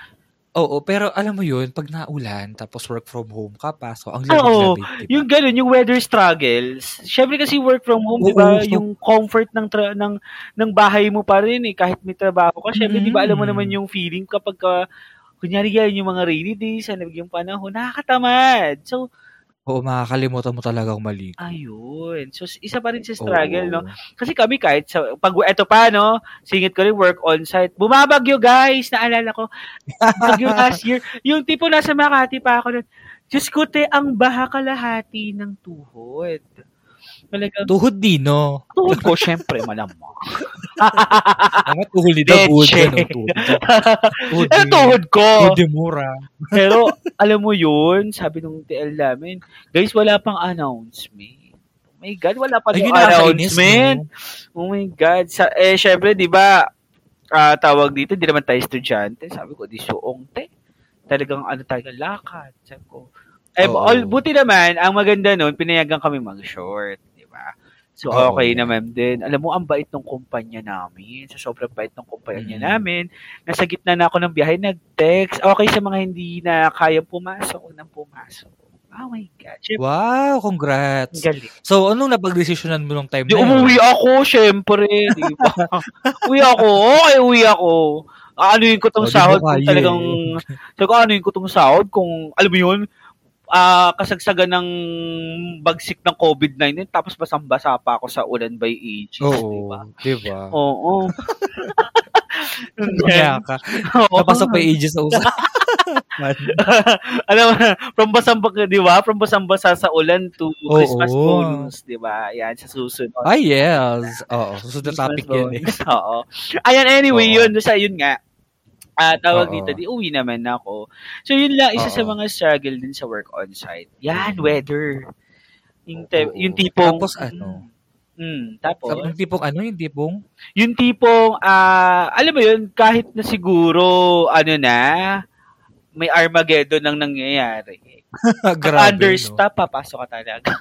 Oo, pero alam mo yun, pag naulan, tapos work from home ka pa, so ang Ah, lamig-lamig, diba? Yung ganun, yung weather struggles. Syempre kasi work from home, 'di ba? so- yung comfort ng tra- ng ng bahay mo pa rin eh kahit may trabaho ka. Syempre, 'di ba alam mo Mm. naman yung feeling kapag ka, kunyari yan yung mga rainy days, ano yung panahon, nakakatamad. So, Oo, makakalimutan mo talagang maligo. ayun. So, isa pa rin sa struggle, no? Oo. Kasi kami kahit sa pag eto pa no, singit ko rin work on site. Bumabagyo guys, naalala ko. Bagyo last year, yung tipo nasa Makati pa ako nun. Diyos ko te, ang baha kalahati ng tuhod. Talagang Tuhod dino. tuhod ko, syempre, malamang. Mga tuhod ni Dagod. Leche. Ano, tuhod. Tuhod Eh, ni- tuhod ko. Tuhod ni Mura. Pero, alam mo yun, sabi nung TL namin, guys, wala pang announcement. Oh my God, wala pa Ayun, announcement. no? Oh my God. Sa, eh, syempre, di ba, ah, tawag dito, di naman tayo estudyante. Sabi ko, di suong te. Talagang ano tayo, lakad. Sabi ko, eh, all, buti naman, ang maganda nun, pinayagan kami mag-short. So, okay naman din. Alam mo, ang bait ng kumpanya namin. Sa sobrang bait ng kumpanya Mm. namin. Nasa gitna na ako ng biyahe, nag-text. Okay sa mga hindi na kaya pumasok, huwag nang pumasok. Oh my God. Syempre, Wow, congrats. galing. So, anong napag-desisyonan mo nung time Di na yun? umuwi ako, syempre, di ba? uwi ako, okay, uwi ako. Aanuin ko tong Oh, sahod kung talagang, sabi ko, aanuin ko tong sahod kung, alam mo yun, ah kasagsagan ng bagsik ng COVID-19, tapos basang-basa pa ako sa ulan by age. di Oo, ba? di ba? Oo. Kaya ka. Napasok pa yung ages sa usapan. alam mo, from basang di ba? From basang-basa sa ulan to Oo. Christmas bonus, di ba? Yan, sa susunod. Ay, yes. Oo, susunod na topic Christmas yun eh. bonus. Oo. Ayan, anyway, Oo. yun, sa yun nga. Ah, tawag dito, di uwi naman ako. So, yun lang, isa sa Oo. mga struggle din sa work on-site. Yan, weather. Yung, te- yung tipong... Tapos ano? Mm, tapos, Yung tipong ano, yung tipong? yung tipong, ah, alam mo yun, kahit na siguro, ano na, may Armageddon nang nangyayari. Grabe, Understaff, papasok ka talaga.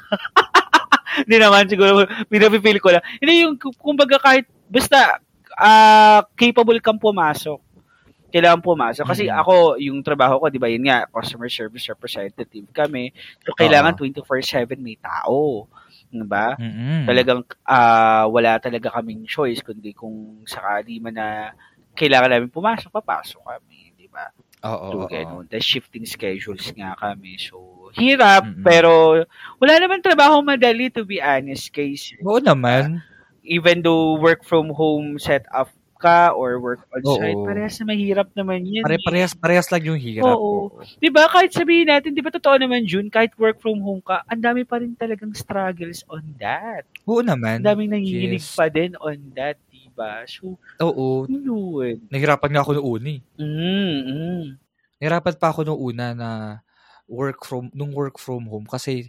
Hindi naman, siguro, pinapipili ko lang. Hindi yung, kumbaga kahit, basta, ah, capable kang pumasok. Kailangan pumasok. Kasi Mhm. ako, yung trabaho ko, di ba, yun nga, customer service representative kami. So, kailangan 24-7 may tao. Di ba? no? Mm-mm. Talagang, ah, wala talaga kaming choice, kundi kung sakali man na kailangan namin pumasok, papasok kami. Di ba? Oo, oo, oo. ganun. Tapos shifting schedules nga kami. So, hirap, Mm-mm. pero wala naman trabaho madali to be honest, case. Oo naman. Even though work from home setup ka or work on site, Oo. parehas na mahirap naman yun. eh. Pare-parehas, parehas lang yung hirap. Oo. Di ba, kahit sabihin natin, di ba totoo naman June, kahit work from home ka, ang dami pa rin talagang struggles on that. Oo naman. Ang daming nanginginig Yes. pa din on that, di ba? So, Oo. yun. Nahirapan nga ako noong una eh. Mm, mm. Nahirapan pa ako noong una na work from, nung work from home kasi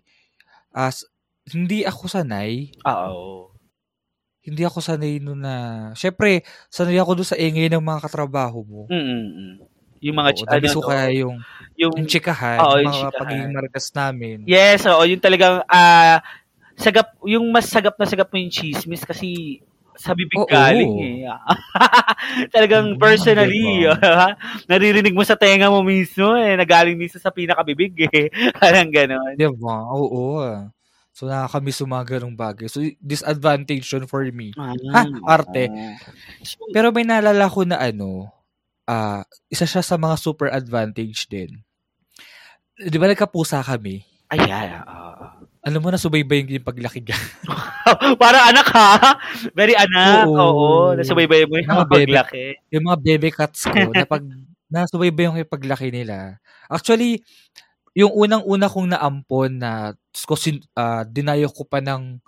as hindi ako sanay Oo. Hindi ako sanay nun na, syempre, sanay ako doon sa ingay ng mga katrabaho mo. Mm, mm, mm. Yung mga, Oo, ch- ano, kaya yung, yung, yung chikahan, Oo, yung yung mga chikahan. pagiging marites namin. Yes, oo, yung talagang ah sagap yung mas sagap na sagap mo yung chismis kasi sa bibig Oo. galing eh. talagang Mm, personally, diba? naririnig mo sa tenga mo mismo eh, nagaling mismo sa pinakabibig eh. Parang gano'n. Di ba? Oo. So, nakakamiss yung mga ganong bagay. So, disadvantage yun for me. Ha? Arte. So, Pero may naalala ko na ano, ah isa siya sa mga super advantage din. Di ba nagkapusa kami? ayan. oo. alam mo, nasubaybayan ko yung paglaki niya. Parang anak ha? Very anak. Oo. Oo. Nasubaybayan mo yung Mga paglaki. yung mga bebe cats ko, na pag nasubaybayan ko yung paglaki nila. Actually, yung unang-una kong naampon na ko sin, ah, dinayo ko pa ng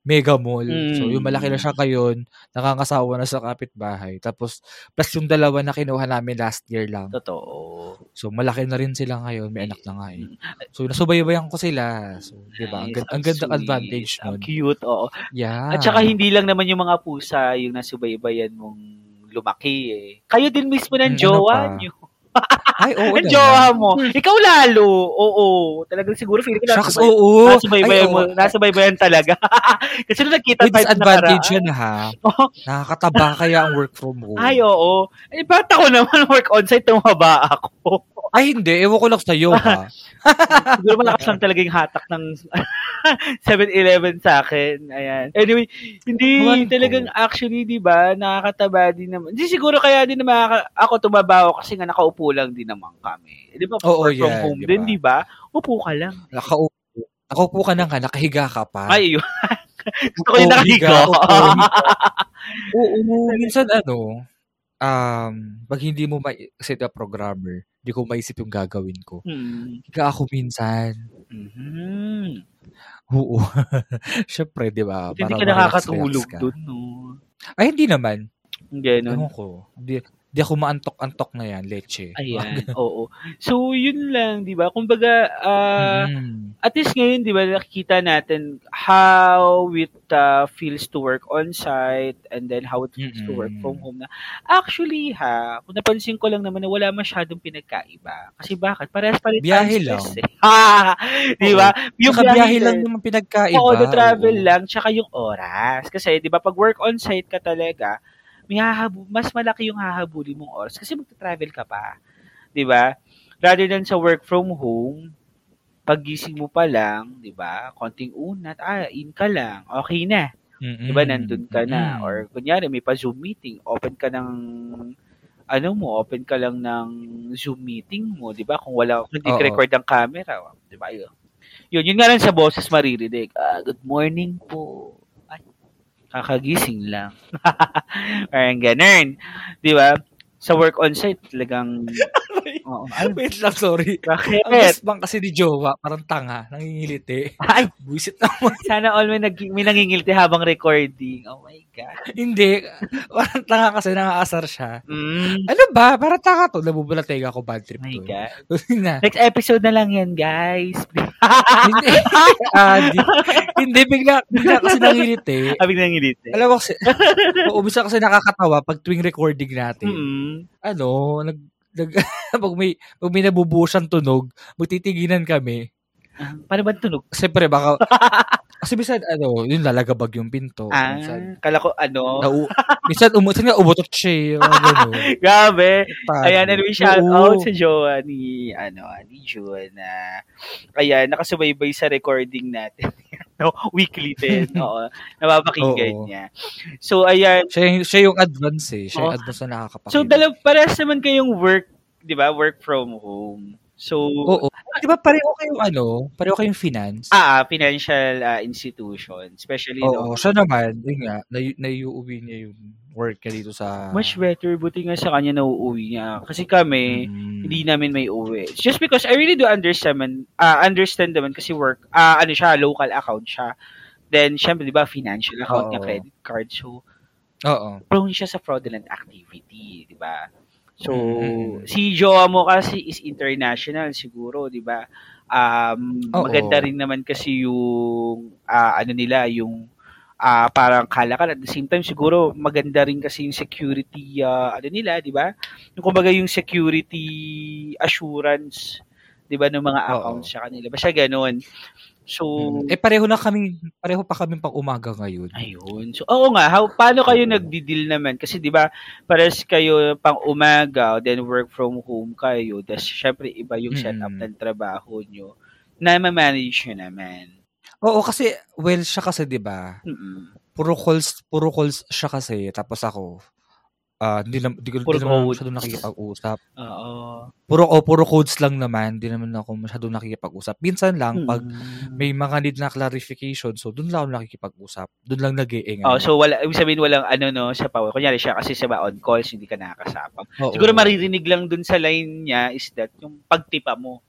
mega mall. So, yung malaki na siya ngayon, nakangasawa na sa kapitbahay. Tapos, plus yung dalawa na kinuha namin last year lang. Totoo. So, malaki na rin sila ngayon. May anak na nga eh. Mm. So, nasubaybayan ko sila. So, di ba? Ang, Nice. gan- ang sweet. advantage Ang nun. cute, oo. Yeah. At saka hindi lang naman yung mga pusa yung nasubaybayan mong lumaki eh. Kayo din mismo ng Mm, ano jowa pa? nyo. Ay, oo Ang jowa mo. Ikaw lalo. Oo. Talagang siguro feeling ko Shucks, oo. nasubaybayan Ay, oo. mo. Nasubaybayan talaga. Kasi nung nakita With tayo disadvantage nakaraan. yan ha. Nakakataba kaya ang work from home. Ay, oo. Eh, ba't ako naman work on-site, tumaba ako. Ay, hindi. Ewan ko lang sa'yo ha. Siguro malakas lang talaga yung hatak ng 7-Eleven sa akin. Ayan. Anyway, hindi ko. talagang actually, di ba, nakakataba din naman. Hindi siguro kaya din naman ako, ako tumaba ako kasi nga nakaupo lang din naman kami. Di ba, Oo, work from yan, home di din, ba? di ba? Upo ka lang. Nakaupo. Nakaupo ka na nga, nakahiga ka pa. Ay, yun. Gusto ko yung nakahiga. Oo, minsan ano, um, pag hindi mo ma-set up programmer, hindi ko maisip yung gagawin ko. Hmm. Higa ako minsan. Mhm. Oo. Syempre, di ba? Hindi ka nakakatulog ka. dun, no? Ay, hindi naman. Ganun. Ewan ko. Hindi, hindi ako maantok-antok na yan, leche. Ayan, oo. So, yun lang, di ba? Kumbaga, ah, Mm. at least ngayon, di ba, nakikita natin how it uh, feels to work on-site and then how it feels to work from home na. Actually, ha, kung napansin ko lang naman na wala masyadong pinagkaiba. Kasi bakit? Parehas pa rin Biyahe lang. Eh. Ha! di ba? Yung Saka biyahe lang naman pinagkaiba. Oo, the travel oo. lang, tsaka yung oras. Kasi, di ba, pag work on-site ka talaga, may hahabu- mas malaki yung hahabulin mong oras kasi magta-travel ka pa. Di ba? Rather than sa work from home, paggising mo pa lang, di ba, konting unat, ah, in ka lang, okay na. Mm-mm. Di ba, nandun ka na. Or, kunyari, may pa-Zoom meeting, open ka ng, ano mo, open ka lang ng Zoom meeting mo, di ba? Kung wala, kung hindi record ang camera, di ba? Yun. Yun, yun nga lang sa boses maririnig. Ah, good morning po. Kakagising lang. Parang ganun. Di ba? Sa work on-site, talagang... Oo. Ay, Wait lang, sorry. bakit? Ang best bang kasi ni Jowa, parang tanga, nangingiliti. Ay, Buisit naman. sana all may, nag, may nangingilti habang recording. Oh my God. Hindi. Parang tanga kasi nangaasar siya. Mm, Ano ba? Parang tanga to. Nabubulatay ako bad trip my to. God. na. Next episode na lang yan, guys. hindi. Ah, di, hindi, bigla, bigla kasi nangiliti. Habig nangingilti. Alam mo kasi, oo, bisa kasi nakakatawa pag tuwing recording natin. Mm. Ano, nag, nag, pag may, pag may nabubuo siyang tunog, magtitiginan kami. Ah, paano ba tunog? Siyempre, baka, kasi minsan, ano, yun lalagabag yung pinto. Ah, Minsan, kala ko ano. nau, minsan, umutan nga, umutot siya ganun. Grabe. Tago. Ayan, and we shout Oo. out sa jowa ni, ano, ni June na, ayan, nakasubaybay sa recording natin. no, weekly din. Oo, napapakinggan Oo. niya. So, ayan. Siya, yung- siya yung advance eh. Siya yung Oo. advance na nakakapakita. So, dalaw, parehas naman kayong work, di ba? Work from home. So, Oo. Di ba pareho kayong ano? Pareho kayong finance? ah, ah, financial ah, institution. Especially, Oo. no, Siya naman, yun nga, na, naiuwi niya yung work niya dito sa... much better. Buti nga sa kanya nauuwi niya. Kasi kami, Mm. hindi namin may uwi. It's just because I really do understand man, ah, understand naman kasi work, ah, ano siya, local account siya. Then, syempre, di ba, financial account niya, Oo. credit card. So, Oo. prone siya sa fraudulent activity, di ba? So, Mm. si Jowa mo kasi is international siguro, di ba? Um, Oo. maganda rin naman kasi yung, ah, ano nila, yung ah parang kalakal. At the same time, siguro maganda rin kasi yung security, ah, ano nila, di ba? Yung kumbaga yung security assurance, di ba, ng mga Oo. accounts sa kanila. Basta ganun. So, Mm. Eh, pareho na kami, pareho pa kami pang umaga ngayon. Ayun. So, oo nga. How, paano kayo nagdi-deal naman? Kasi, di ba, pares kayo pang umaga, then work from home kayo. Tapos, syempre, iba yung setup Mm. ng trabaho nyo. Na ma-manage nyo naman. Oo, kasi, well, siya kasi, di ba? Puro calls, puro calls siya kasi. Tapos ako, ah, hindi nam di Puro di naman ako code. masyadong nakikipag-usap. Oo. Puro o puro codes lang naman, hindi naman ako masyadong nakikipag-usap. Minsan lang 'pag may mga need na clarification, so dun lang ako nakikipag-usap. Dun lang Oh, nag-iingay. so wala ibig sabihin walang ano no sa power. Kunyari siya kasi sa on calls hindi ka nakakasama. Siguro maririnig lang dun sa line niya is that yung pagtipa mo.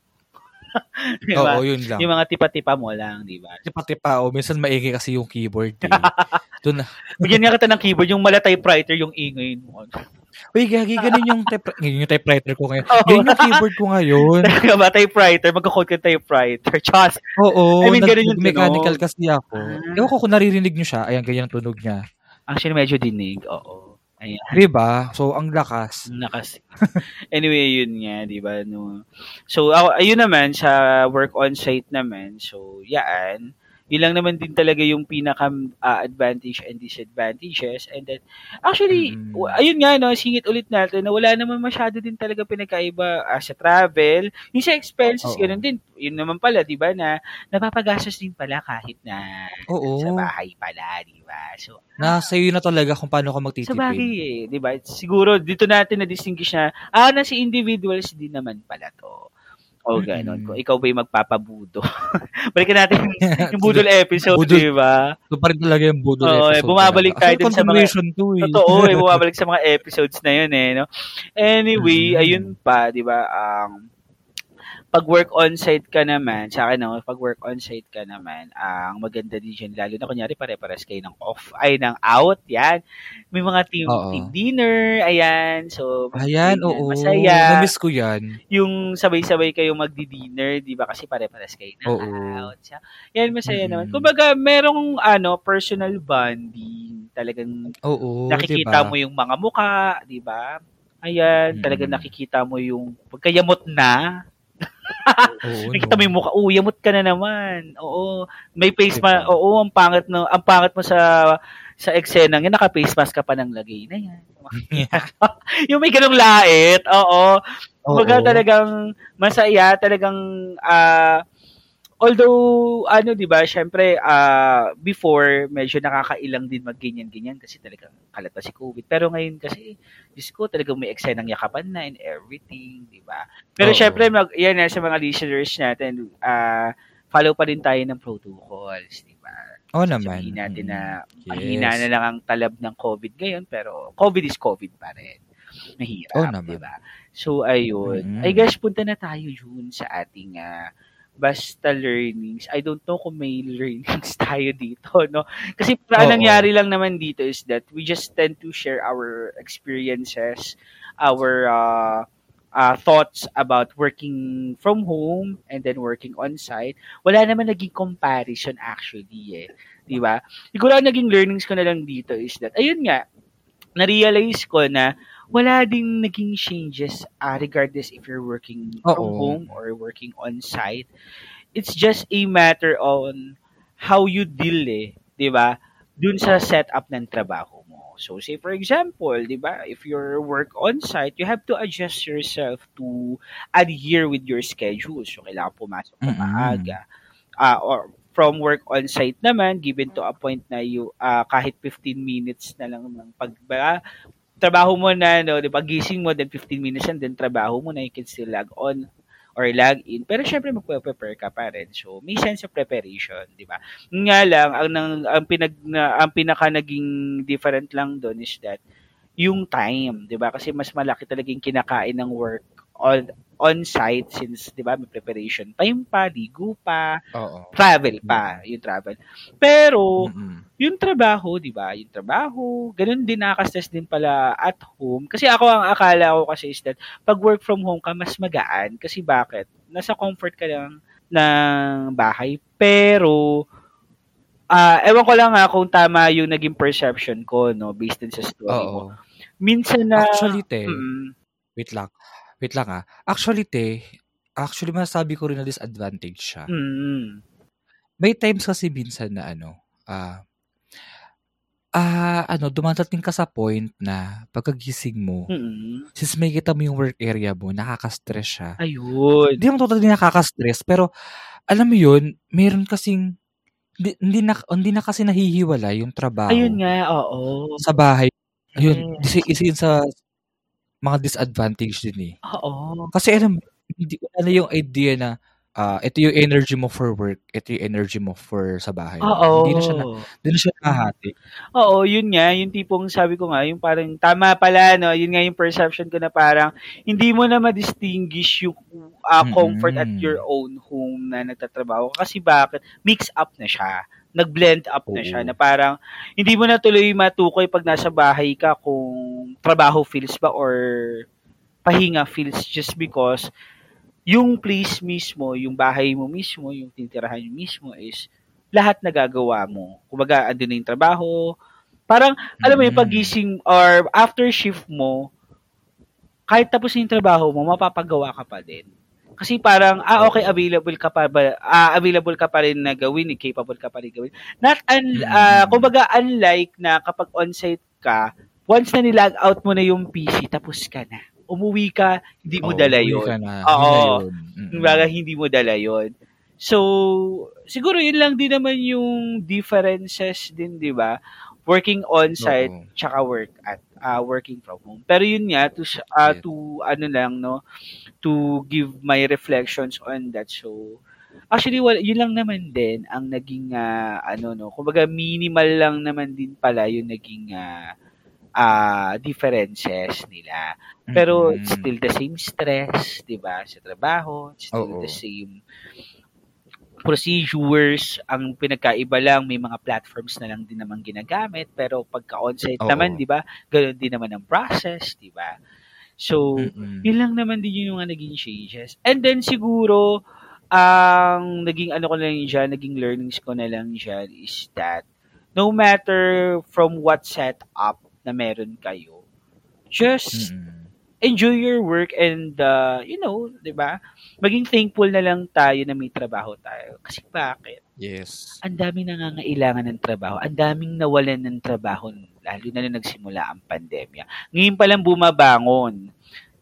di ba? Oo, yun lang. Yung mga tipa-tipa mo lang, di ba? Tipa-tipa o minsan maingay kasi yung keyboard, eh. Dun na Bigyan nga kita ng keyboard, yung mala typewriter yung ingay mo. uy, gagi ganun yung type yun yung typewriter ko ngayon. Oo. Ganun yung keyboard ko ngayon. Talaga ba, typewriter? Magkakode ka typewriter. Chas! Oo, I mean, ganun yung nag-mechanical tunog. kasi ako. Ah. Ewan ko kung naririnig niyo siya, ayan ganyan ang tunog niya. Actually, medyo dinig. Oo. Ayan. 'Di ba? So ang lakas. Nakas. anyway, yun nga, di ba? No? So, ako, ayun naman, sa work on-site naman. So, yan. Yun lang naman din talaga yung pinaka ah, advantage and disadvantages. And then, actually, Mm. w- ayun nga, no, singit ulit natin na wala naman masyado din talaga pinagkaiba ah, sa travel. Yung sa expenses, Oo. ganun din. Yun naman pala, di ba, na napapagastos din pala kahit na Oo. sa bahay pala, di ba? So, Nasa iyo na talaga kung paano ka sa magtitipid. bagay eh, di ba? Siguro dito natin na, ah, na si individuals din naman pala to. O ganon. Mm. Kung ikaw ba yung magpapabudo. Balikan natin yung budol episode, Budol di ba? Ito pa rin talaga yung budol Oo, eh, episode. bumabalik talaga. tayo dun sa mga- to eh. Totoo, eh, bumabalik sa mga episodes na yun eh, no? Anyway, ayun pa, di ba? Um, pag work on-site ka naman, sa akin no, pag work on-site ka naman, ang maganda din dyan, lalo na kunyari pare-pares kayo ng off, ay ng out, yan. May mga team, Oo. team dinner, ayan. So, Ayan, ganyan, oo. Masaya. Na-miss ko yan. Yung sabay-sabay kayong magdi-dinner, di ba? Kasi pare-pares kayo ng Oo. out. Siya. Yan, masaya Mm-mm. naman. Kumbaga, merong ano, personal bonding. Talagang Oo, nakikita diba? mo yung mga muka, di ba? Ayan, Mm. talagang nakikita mo yung pagkayamot na. Oo, Nakita mo no. yung mukha, oh, yamot ka na naman. Oo, may face Diba? mask. Oo, ang pangit no, ang pangit mo sa sa eksena yan, naka-face mask ka pa ng lagay na yan. yung may ganung lait, oo. Kumbaga Oo. talagang masaya, talagang ah although ano 'di ba, syempre ah before medyo nakakailang din magganyan-ganyan kasi talagang kalat pa si COVID. Pero ngayon kasi Diyos ko, talagang may eksenang yakapan na and everything, 'di ba? Pero Oo. syempre mag yan na sa mga listeners natin, ah follow pa rin tayo ng protocols, 'di ba? Oo naman. Sabihin natin na Mm. mahina na lang ang talab ng COVID ngayon, pero COVID is COVID pa rin. Mahirap, naman. di ba? So, ayun. Mm. I guess punta na tayo yun sa ating ah, basta learnings. I don't know kung may learnings tayo dito, no? Kasi para Oo. nangyari lang naman dito is that we just tend to share our experiences, our uh, uh, thoughts about working from home and then working on site. Wala naman naging comparison actually eh. Di ba? Siguro ang naging learnings ko na lang dito is that, ayun nga, na-realize ko na wala ding naging changes uh, regardless if you're working from Oo. home or working on site. It's just a matter on how you deal eh, 'di ba? Dun sa setup ng trabaho mo. So say for example, 'di ba, if your work on site, you have to adjust yourself to adhere with your schedule. So kailangan pumasok Mm-mm. maaga. Ah, or from work on site naman, given to a point na you ah, kahit 15 minutes na lang ng pag trabaho mo na, no, di ba, gising mo, then 15 minutes and then trabaho mo na, you can still log on or log in. Pero syempre, magpe-prepare ka pa rin. So, may sense of preparation, di ba? Nga lang, ang, ang, ang, pinag, na, ang pinaka naging different lang doon is that, yung time, di ba? Kasi mas malaki talaga yung kinakain ng work on, on-site since, di ba, may preparation time pa, ligo pa, Oo. travel pa, yung travel. Pero, Mm-mm. yung trabaho, di ba? Yung trabaho, ganun din nakaka-stress din pala at home. Kasi ako, ang akala ko kasi is that, pag work from home ka, mas magaan. Kasi bakit? Nasa comfort ka lang ng bahay. Pero, ah ewan ko lang ha, kung tama yung naging perception ko, no, based din sa story mo. Oo. Minsan na, Actually, te, Mm, wait lang. Wait lang ah. Actually, te, actually masasabi ko rin na disadvantage siya. mm, May times kasi minsan na ano, ah, ah, ano, dumadating ka sa point na pagkagising mo, mm, since may kita mo yung work area mo, nakaka-stress siya. ayun. Hindi mo totally nakaka-stress, pero alam mo yun, meron kasing, hindi, hindi, na, hindi na kasi nahihiwala yung trabaho Ayun nga, oo. sa bahay Ayun, isa isa yun sa mga disadvantage din, eh. Oo. Kasi alam hindi wala na yung idea na, ah, ito yung energy mo for work, ito yung energy mo for sa bahay mo. Hindi na siya na Oo. hindi na siya nahahati. Oo, yun nga, yung tipong sabi ko nga, yung parang tama pala, no? Yun nga yung perception ko na parang hindi mo na ma-distinguish yung ah, comfort at your own home na nagtatrabaho. Kasi bakit? Mix up na siya. Nag-blend up na siya na parang hindi mo na tuloy matukoy pag nasa bahay ka kung trabaho feels ba or pahinga feels just because yung place mismo, yung bahay mo mismo, yung titirahan mo mismo is lahat nagagawa mo. Kumbaga, andun na yung trabaho. Parang, alam mo yung Mm. pagising or after shift mo, kahit tapos na yung trabaho mo, mapapagawa ka pa din. Kasi parang, ah, okay, available ka pa ba, ah, available ka pa rin na gawin, eh, capable ka pa rin gawin. Not, un, Mm. kumbaga, unlike na kapag on-site ka, once na nilag out mo na yung PC, tapos ka na. Umuwi ka, hindi mo Oo, dala yun. ka na. Oo. Kumbaga, hindi mo dala yun. So, siguro yun lang din naman yung differences din, di ba? Working on-site, Oo. tsaka work at ah, working from home. Pero yun nga, to, Yeah. to ano lang, no? To give my reflections on that. So, actually, wala, yun lang naman din ang naging, ah, ano, no? Kumbaga, minimal lang naman din pala yung naging, ah, ah, differences nila. Pero it's Mm. still the same stress, 'di ba? Sa trabaho, it's still Oo. the same procedures. Ang pinagkaiba lang may mga platforms na lang din naman ginagamit, pero pagka on-site Oo. naman, 'di ba? Ganoon din naman ang process, 'di ba? So, Mm-mm. yun lang naman din yung mga naging changes. And then siguro ang naging ano ko na lang dyan, naging learnings ko na lang dyan is that no matter from what setup na meron kayo, just Mm-mm. enjoy your work and uh, you know, 'di ba? Maging thankful na lang tayo na may trabaho tayo. Kasi bakit? Yes. Ang daming nangangailangan ng trabaho. Ang daming nawalan ng trabaho lalo na nung nagsimula ang pandemya. Ngayon pa lang bumabangon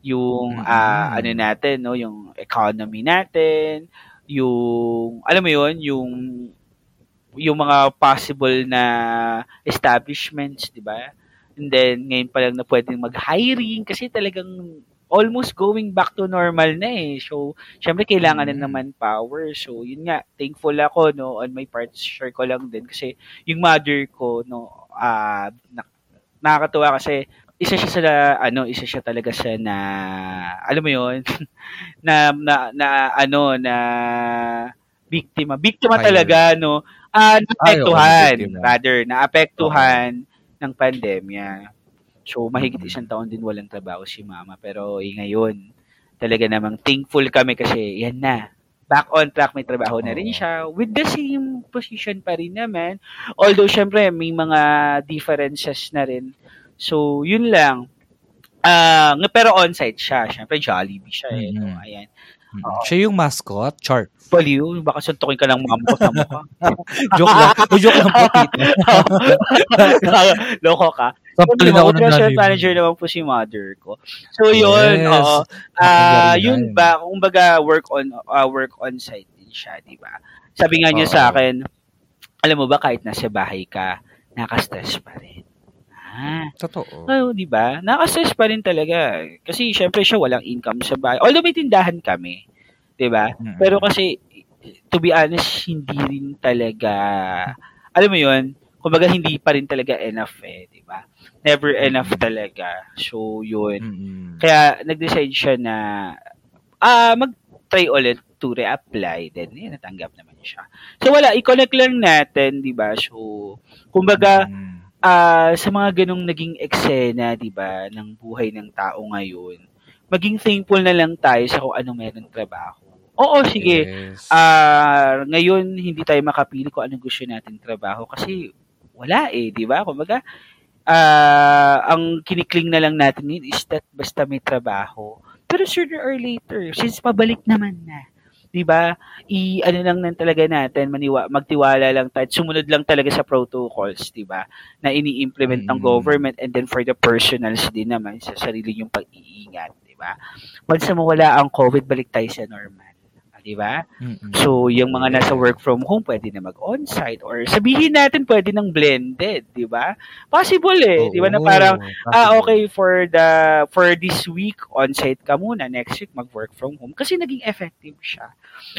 yung ah, Mm. ano natin, no, yung economy natin, yung alam mo 'yon, yung yung mga possible na establishments, 'di ba? And then ngayon pa lang na pwedeng mag-hiring kasi talagang almost going back to normal na eh. So, syempre kailangan na Mm. naman power. So, yun nga, thankful ako no on my part, share ko lang din kasi yung mother ko no ah na, nakakatuwa kasi isa siya sa ano, isa siya talaga sa na alam mo yun, na, na na ano na biktima. Biktima Ayun. talaga no. Ah, naapektuhan, biktima. rather, naapektuhan ng pandemya. So, mahigit isang taon din walang trabaho si mama. Pero eh, ngayon, talaga namang thankful kami kasi yan na. Back on track, may trabaho na rin siya. With the same position pa rin naman. Although, syempre, may mga differences na rin. So, yun lang. Nga- pero on-site siya. Syempre, Jollibee siya eh. No? Mhm. Ayan. Mm-mm. Siya yung mascot, Chart. Baliw, baka suntukin ka ng mama ko sa mukha. Joke lang. O, joke lang po, tita. Loko ka. Sampalin ako ng nanay manager naman po si mother ko. So yun, Yes. oo. Ah, Ang yun ba, kumbaga work on ah, work on site din siya, 'di ba? Sabi nga niya Oo. sa akin, alam mo ba kahit nasa bahay ka, naka-stress pa rin. Ah, Totoo. oh, 'di ba? Naka-stress pa rin talaga. Kasi syempre siya walang income sa bahay. Although may tindahan kami, 'di ba? Mm-mm. Pero kasi, to be honest, hindi rin talaga, alam mo yun, kumbaga hindi pa rin talaga enough eh? Never enough talaga. So, yun. Mm-mm. Kaya, nag-decide siya na, ah, mag-try ulit to reapply. Then, yun, natanggap naman siya. So, wala, i-connect lang natin, di ba? So, kumbaga, Mm. ah sa mga ganong naging eksena, 'di ba, ng buhay ng tao ngayon, maging thankful na lang tayo sa kung ano meron trabaho. Oo, sige. Yes. Ah, ngayon hindi tayo makapili kung anong gusto nating trabaho kasi wala eh, 'di ba? Kumbaga, ah ang kinikling na lang natin yun is that basta may trabaho. Pero sooner or later, since pabalik naman na, 'di ba? I ano lang nan talaga natin, maniwa, magtiwala lang tayo, sumunod lang talaga sa protocols, 'di ba? Na ini-implement ng Mm. government and then for the personals din naman sa sarili yung pag-iingat, 'di ba? Once na mawala ang COVID, balik tayo sa normal. 'Di ba? Mm-mm. So, yung mga nasa work from home, pwede na mag-on-site or sabihin natin pwede ng blended, di ba? Possible eh, di ba na parang ah okay for the for this week on-site ka muna, next week mag-work from home kasi naging effective siya.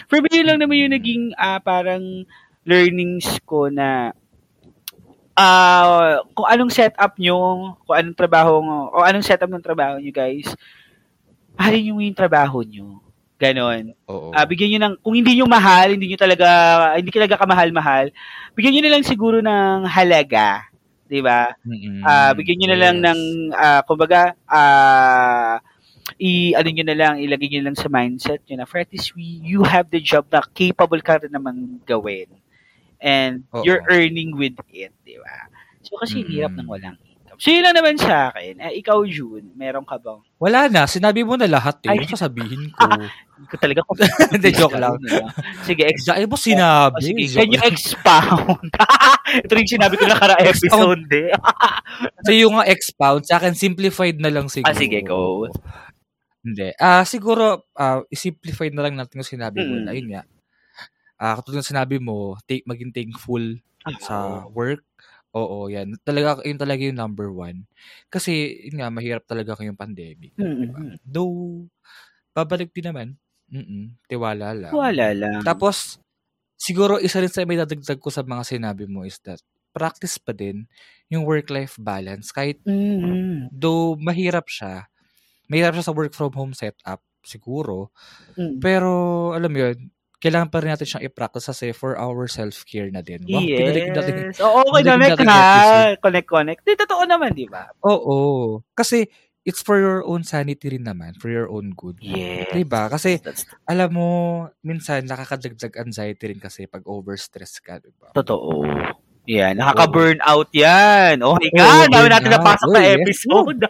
For me yun lang naman yung naging ah, parang learnings ko na ah kung anong setup nyo, kung anong trabaho mo, o anong setup ng trabaho nyo guys, mahalin nyo yung trabaho nyo. Ganon. Oo. Ah, bigyan niyo ng kung hindi niyo mahal, hindi niyo talaga hindi talaga kamahal-mahal, bigyan niyo na lang siguro ng halaga, 'di ba? Mm-mm. Ah, bigyan niyo na lang Yes. ng ah, kumbaga ah i ano niyo na lang, ilagay niyo lang sa mindset niyo na for at least we, you have the job na capable ka rin naman gawin. And Oo. you're earning with it, 'di ba? So kasi Mm-mm. hirap ng walang. So yun lang naman sa akin. Eh, ikaw June, meron ka bang Wala na, sinabi mo na lahat eh. Ay. Sasabihin ko. hindi ko talaga Hindi, joke lang. Sige, ex- Diyan mo sinabi. Oh, sige, can you expound? Ito rin sinabi ko na kara episode eh. So yung nga expound, sa akin simplified na lang siguro. Ah, sige, go. Hindi. Ah, siguro, ah, i-simplify na lang natin yung sinabi mo. Mm. Ayun nga. Ah, katulad ng sinabi mo, take, maging thankful sa work. Oo, yan. Talaga, yun talaga yung number one. Kasi, yun nga, mahirap talaga kayong pandemic. Mm-mm. Though, babalik din naman. Mm-mm, tiwala lang. Wala lang. Tapos, siguro isa rin sa may dadagdag ko sa mga sinabi mo is that practice pa din yung work-life balance. Kahit Mm-mm. though mahirap siya, mahirap siya sa work from home setup siguro. Mm. Pero alam mo yun, kailangan pa rin natin siyang i-practice kasi for our self-care na din. Wow, pinalig natin. Yes. Oo, okay, connect natin episode. Connect, connect. Di, totoo naman, di ba? Oo. Kasi it's for your own sanity rin naman, for your own good. Yes. Diba? Kasi That's alam mo, minsan nakakadagdag anxiety rin kasi pag overstress ka, diba? totoo. Yan, nakaka-burnout yan. Oh my God, dami natin napasok na Oh, yes. episode.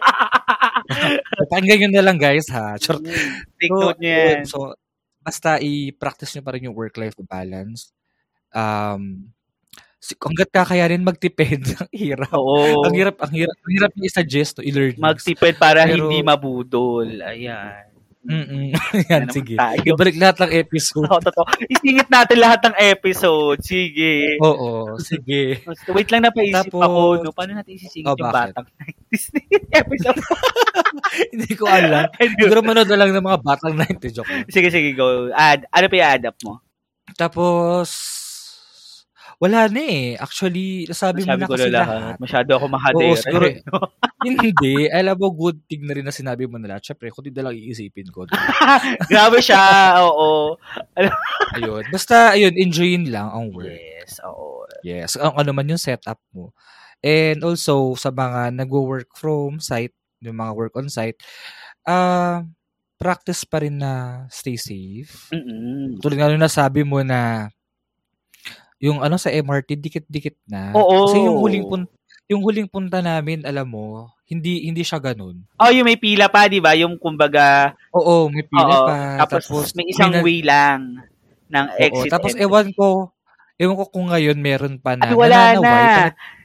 Pakinggan nyo na lang guys ha. Char- Take So, note niyo yan. So, basta i-practice nyo pa rin yung work-life balance. Um, hanggat kakayanin magtipid, ang hirap. Oo. Ang hirap, ang hirap, ang hirap i-suggest to e-learn. Magtipid para Pero- hindi mabudol. Ayan. Mm-mm. Yan, sige. tayo. Ibalik lahat ng episode. Oo, totoo. Isingit natin lahat ng episode. Sige. Oo, sige. Wait lang, napaisip Tapos- ako. No? Paano natin isisingit Oh, yung bakit? batang 90s episode? Hindi ko alam. Siguro manood na lang ng mga batang 90. Joke sige, sige, go. Add. Ano pa i-add up mo? Tapos, wala na eh. Actually, nasabi mo Sabi na kasi na lahat. lahat. Masyado ako mahadera. Oo, siguro. Hindi. Alam mo, good thing na rin na sinabi mo na lahat. Siyempre, kung di na lang iisipin ko. Grabe siya. Oo. Ayun. Basta, ayun, enjoyin lang ang work. Yes, oo. Yes. Ang ano man yung setup mo. And also, sa mga nagwo-work from site, yung mga work on site, ah practice pa rin na stay safe. Mm-mm. Tulad nga nung nasabi mo na yung ano sa MRT, dikit-dikit na. Oo. Kasi yung huling punta, yung huling punta namin, alam mo, hindi hindi siya ganun. Oh, yung may pila pa, di ba? Yung kumbaga, Oo, may pila oo, pa. tapos, may isang na- way lang ng Oo, exit. tapos entry. ewan ko, ewan ko kung ngayon meron pa na. Ay, wala na.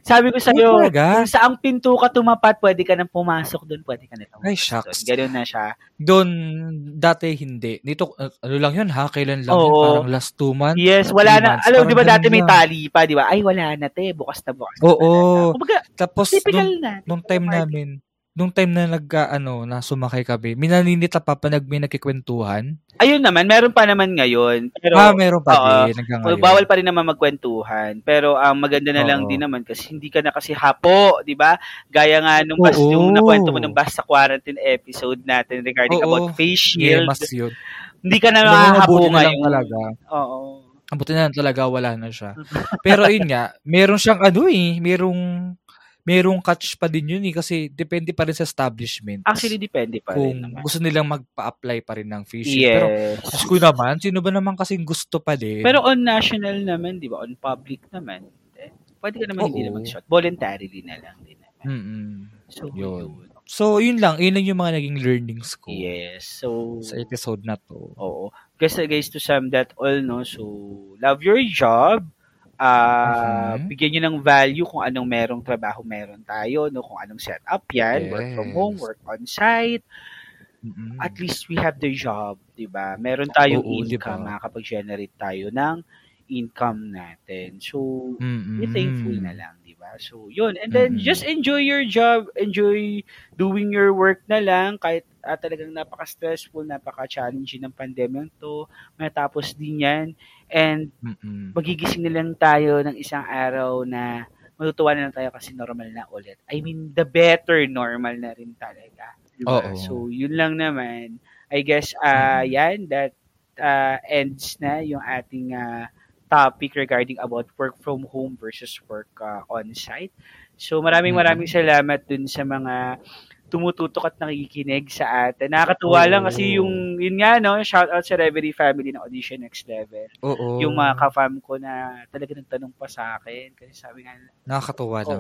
Sabi ko sa'yo, kung saang pinto ka tumapat, pwede ka nang pumasok doon, pwede ka na tumapat Ay, shucks. doon. Ganun na siya. Doon, dati hindi. Nito, uh, ano lang yun ha? Kailan lang yun? Oo. Parang last two months? Yes, wala na. months, Alam, di ba dati may tali pa, di ba? Ay, wala na, te. Bukas na bukas. na Oo. talaga. Kumbaga, Tapos, nung, na. nung time namin, nung time na nag, ano, na sumakay kami, minaninita pa pa nag, may nagkikwentuhan. Ayun naman, meron pa naman ngayon. Pero, ah, meron pa oo. din hanggang ngayon. bawal pa rin naman magkwentuhan. Pero ang maganda na lang Oo. din naman kasi hindi ka na kasi hapo, 'di ba? Gaya nga nung bas, Oo. yung nakwento mo nung basta quarantine episode natin regarding Oo. about face Yeah, shield. mas yun. hindi ka na lang ngayon. talaga. Oo. Ang buti na lang talaga, wala na siya. Pero yun nga, meron siyang ano eh, merong, merong catch pa din yun eh, kasi depende pa rin sa establishment. Actually depende pa rin kung gusto nilang magpa-apply pa rin ng. Pero, Yes. Diyos ko naman, sino ba naman kasing gusto pa din? Pero on national naman, 'di ba? On public naman. eh, Pwede ka naman hindi Oo. na mag-shot. Voluntarily na lang din naman. Mm-mm. So, Yun. yun. So, yun lang. Yun lang yung mga naging learnings ko Yes. So, sa episode na to. Oo. Kasi guys, to sum that all, no, so, love your job, ah Mhm. bigyan nyo ng value kung anong merong trabaho meron tayo, no, kung anong setup yan, work from Yes. home, work on site, Mm. at least we have the job, 'di ba? Meron tayong Oo, income, ba? makakapag-generate tayo ng income natin. So, be thankful na lang, 'di ba? So, 'yun. And then Mm. just enjoy your job, enjoy doing your work na lang kahit ah, talagang napaka-stressful, napaka-challenging ng pandemya 'to. Matapos din 'yan and Mm. magigising na lang tayo ng isang araw na matutuwa na lang tayo kasi normal na ulit. I mean, the better normal na rin talaga. Diba? Oo. So, yun lang naman. I guess, uh, yan, that uh, ends na yung ating uh, topic regarding about work from home versus work uh, on-site. So, maraming maraming salamat dun sa mga tumututok at nakikinig sa atin. Nakakatuwa lang kasi Oo. yung, yun nga, no, shout out sa Reverie family ng Audition Next Level Oo. yung mga ka-fam ko na talaga nagtanong pa sa akin kasi sabi nga Nakakatuwa oo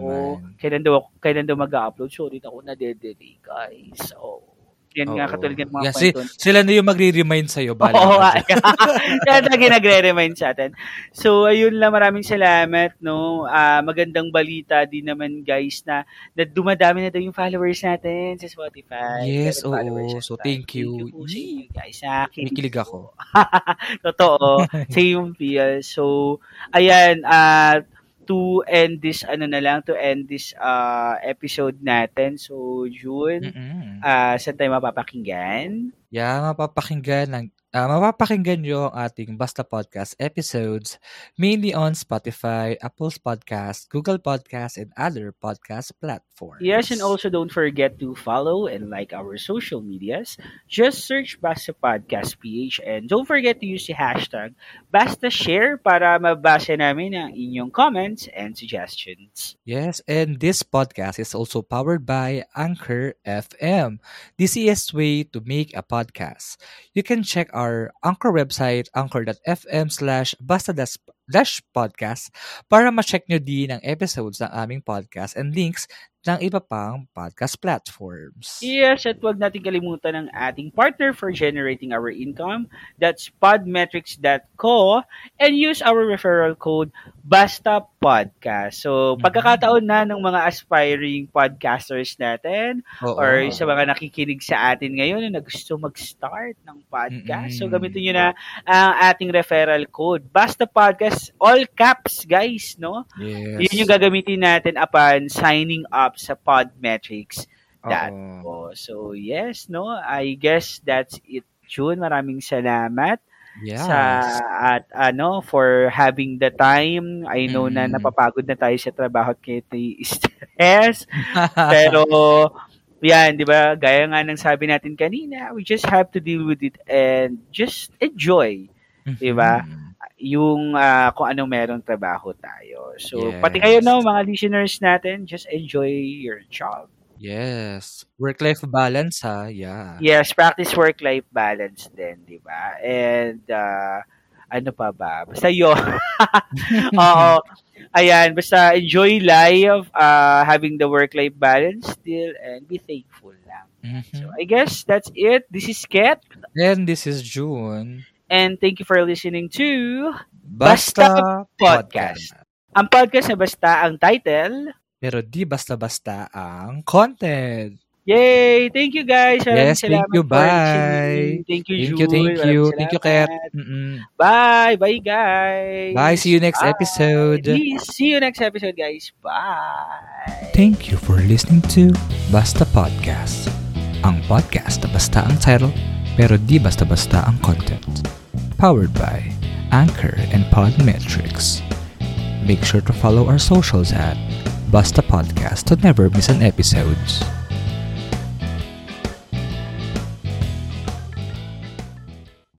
naman. kailan daw kailan daw mag-upload sorry na ako na-delay guys so yan nga Oo. katulad ng mga Yan, si- Sila na yung magre-remind sa'yo. Bala Oo nga. Kaya lagi nagre-remind sa atin. So, ayun lang. Maraming salamat, no? Ah, magandang balita din naman, guys, na, na dumadami na daw yung followers natin sa Spotify. Yes, oo. at So, thank you. Thank you po sa inyo, guys. Ha? Kinikilig ako. Totoo. Same feel. So, ayan, uh, to end this, ano na lang, to end this uh, episode natin. So, June, Mm-mm. uh, saan tayo mapapakinggan? Yeah, mapapakinggan ng ah, mapapakinggan nyo ang ating Basta Podcast episodes mainly on Spotify, Apple's Podcast, Google Podcast, and other podcast platforms. Yes, and also don't forget to follow and like our social medias. Just search Basta Podcast PH and don't forget to use the hashtag Basta Share para mabasa namin ang inyong comments and suggestions. Yes, and this podcast is also powered by Anchor FM, the easiest way to make a podcast. You can check our Anchor website, anchor.fm slash basta dash podcast para ma-check nyo din ang episodes ng aming podcast and links ng iba pang podcast platforms. Yes, at huwag natin kalimutan ang ating partner for generating our income. That's podmetrics.co and use our referral code Basta Podcast. So, Mhm. pagkakataon na ng mga aspiring podcasters natin Oo. or sa mga nakikinig sa atin ngayon na gusto mag-start ng podcast. So, Mm-mm. gamitin nyo na ang ating referral code. Basta Podcast, all caps, guys, no? Yes. Yun yung gagamitin natin upon signing up sa Podmetrics. that po. So, yes, no? I guess that's it, June. Maraming salamat Yes. sa at ano for having the time. I know na Mm. napapagod na tayo sa trabaho at kaya stress. Pero yan, 'di ba? Gaya nga ng sabi natin kanina, we just have to deal with it and just enjoy di ba? Mhm. yung ah, kung anong merong trabaho tayo. So, Yes. pati kayo no, mga listeners natin, just enjoy your job. Yes. Work-life balance ha. Yeah. Yes, practice work-life balance din, di ba? And, uh, ano pa ba? Basta yun. Oo. Ayan, basta enjoy life, uh, having the work-life balance still, and be thankful lang. Mhm. So, I guess that's it. This is Ket, And this is June. and thank you for listening to Basta, Podcast. ang podcast na basta ang title. Pero di basta-basta ang content. Yay! Thank you guys. Maraming Yes, thank you. Bye. Thank you, Thank you, thank you. Thank you, Kat. Mm-mm. Bye. Bye, guys. Bye. See you next Bye. episode. See you next episode, guys. Bye. Thank you for listening to Basta Podcast. Ang podcast na basta ang title, pero di basta-basta ang content. Powered by Anchor and Podmetrics. Make sure to follow our socials at Basta Podcast to never miss an episode.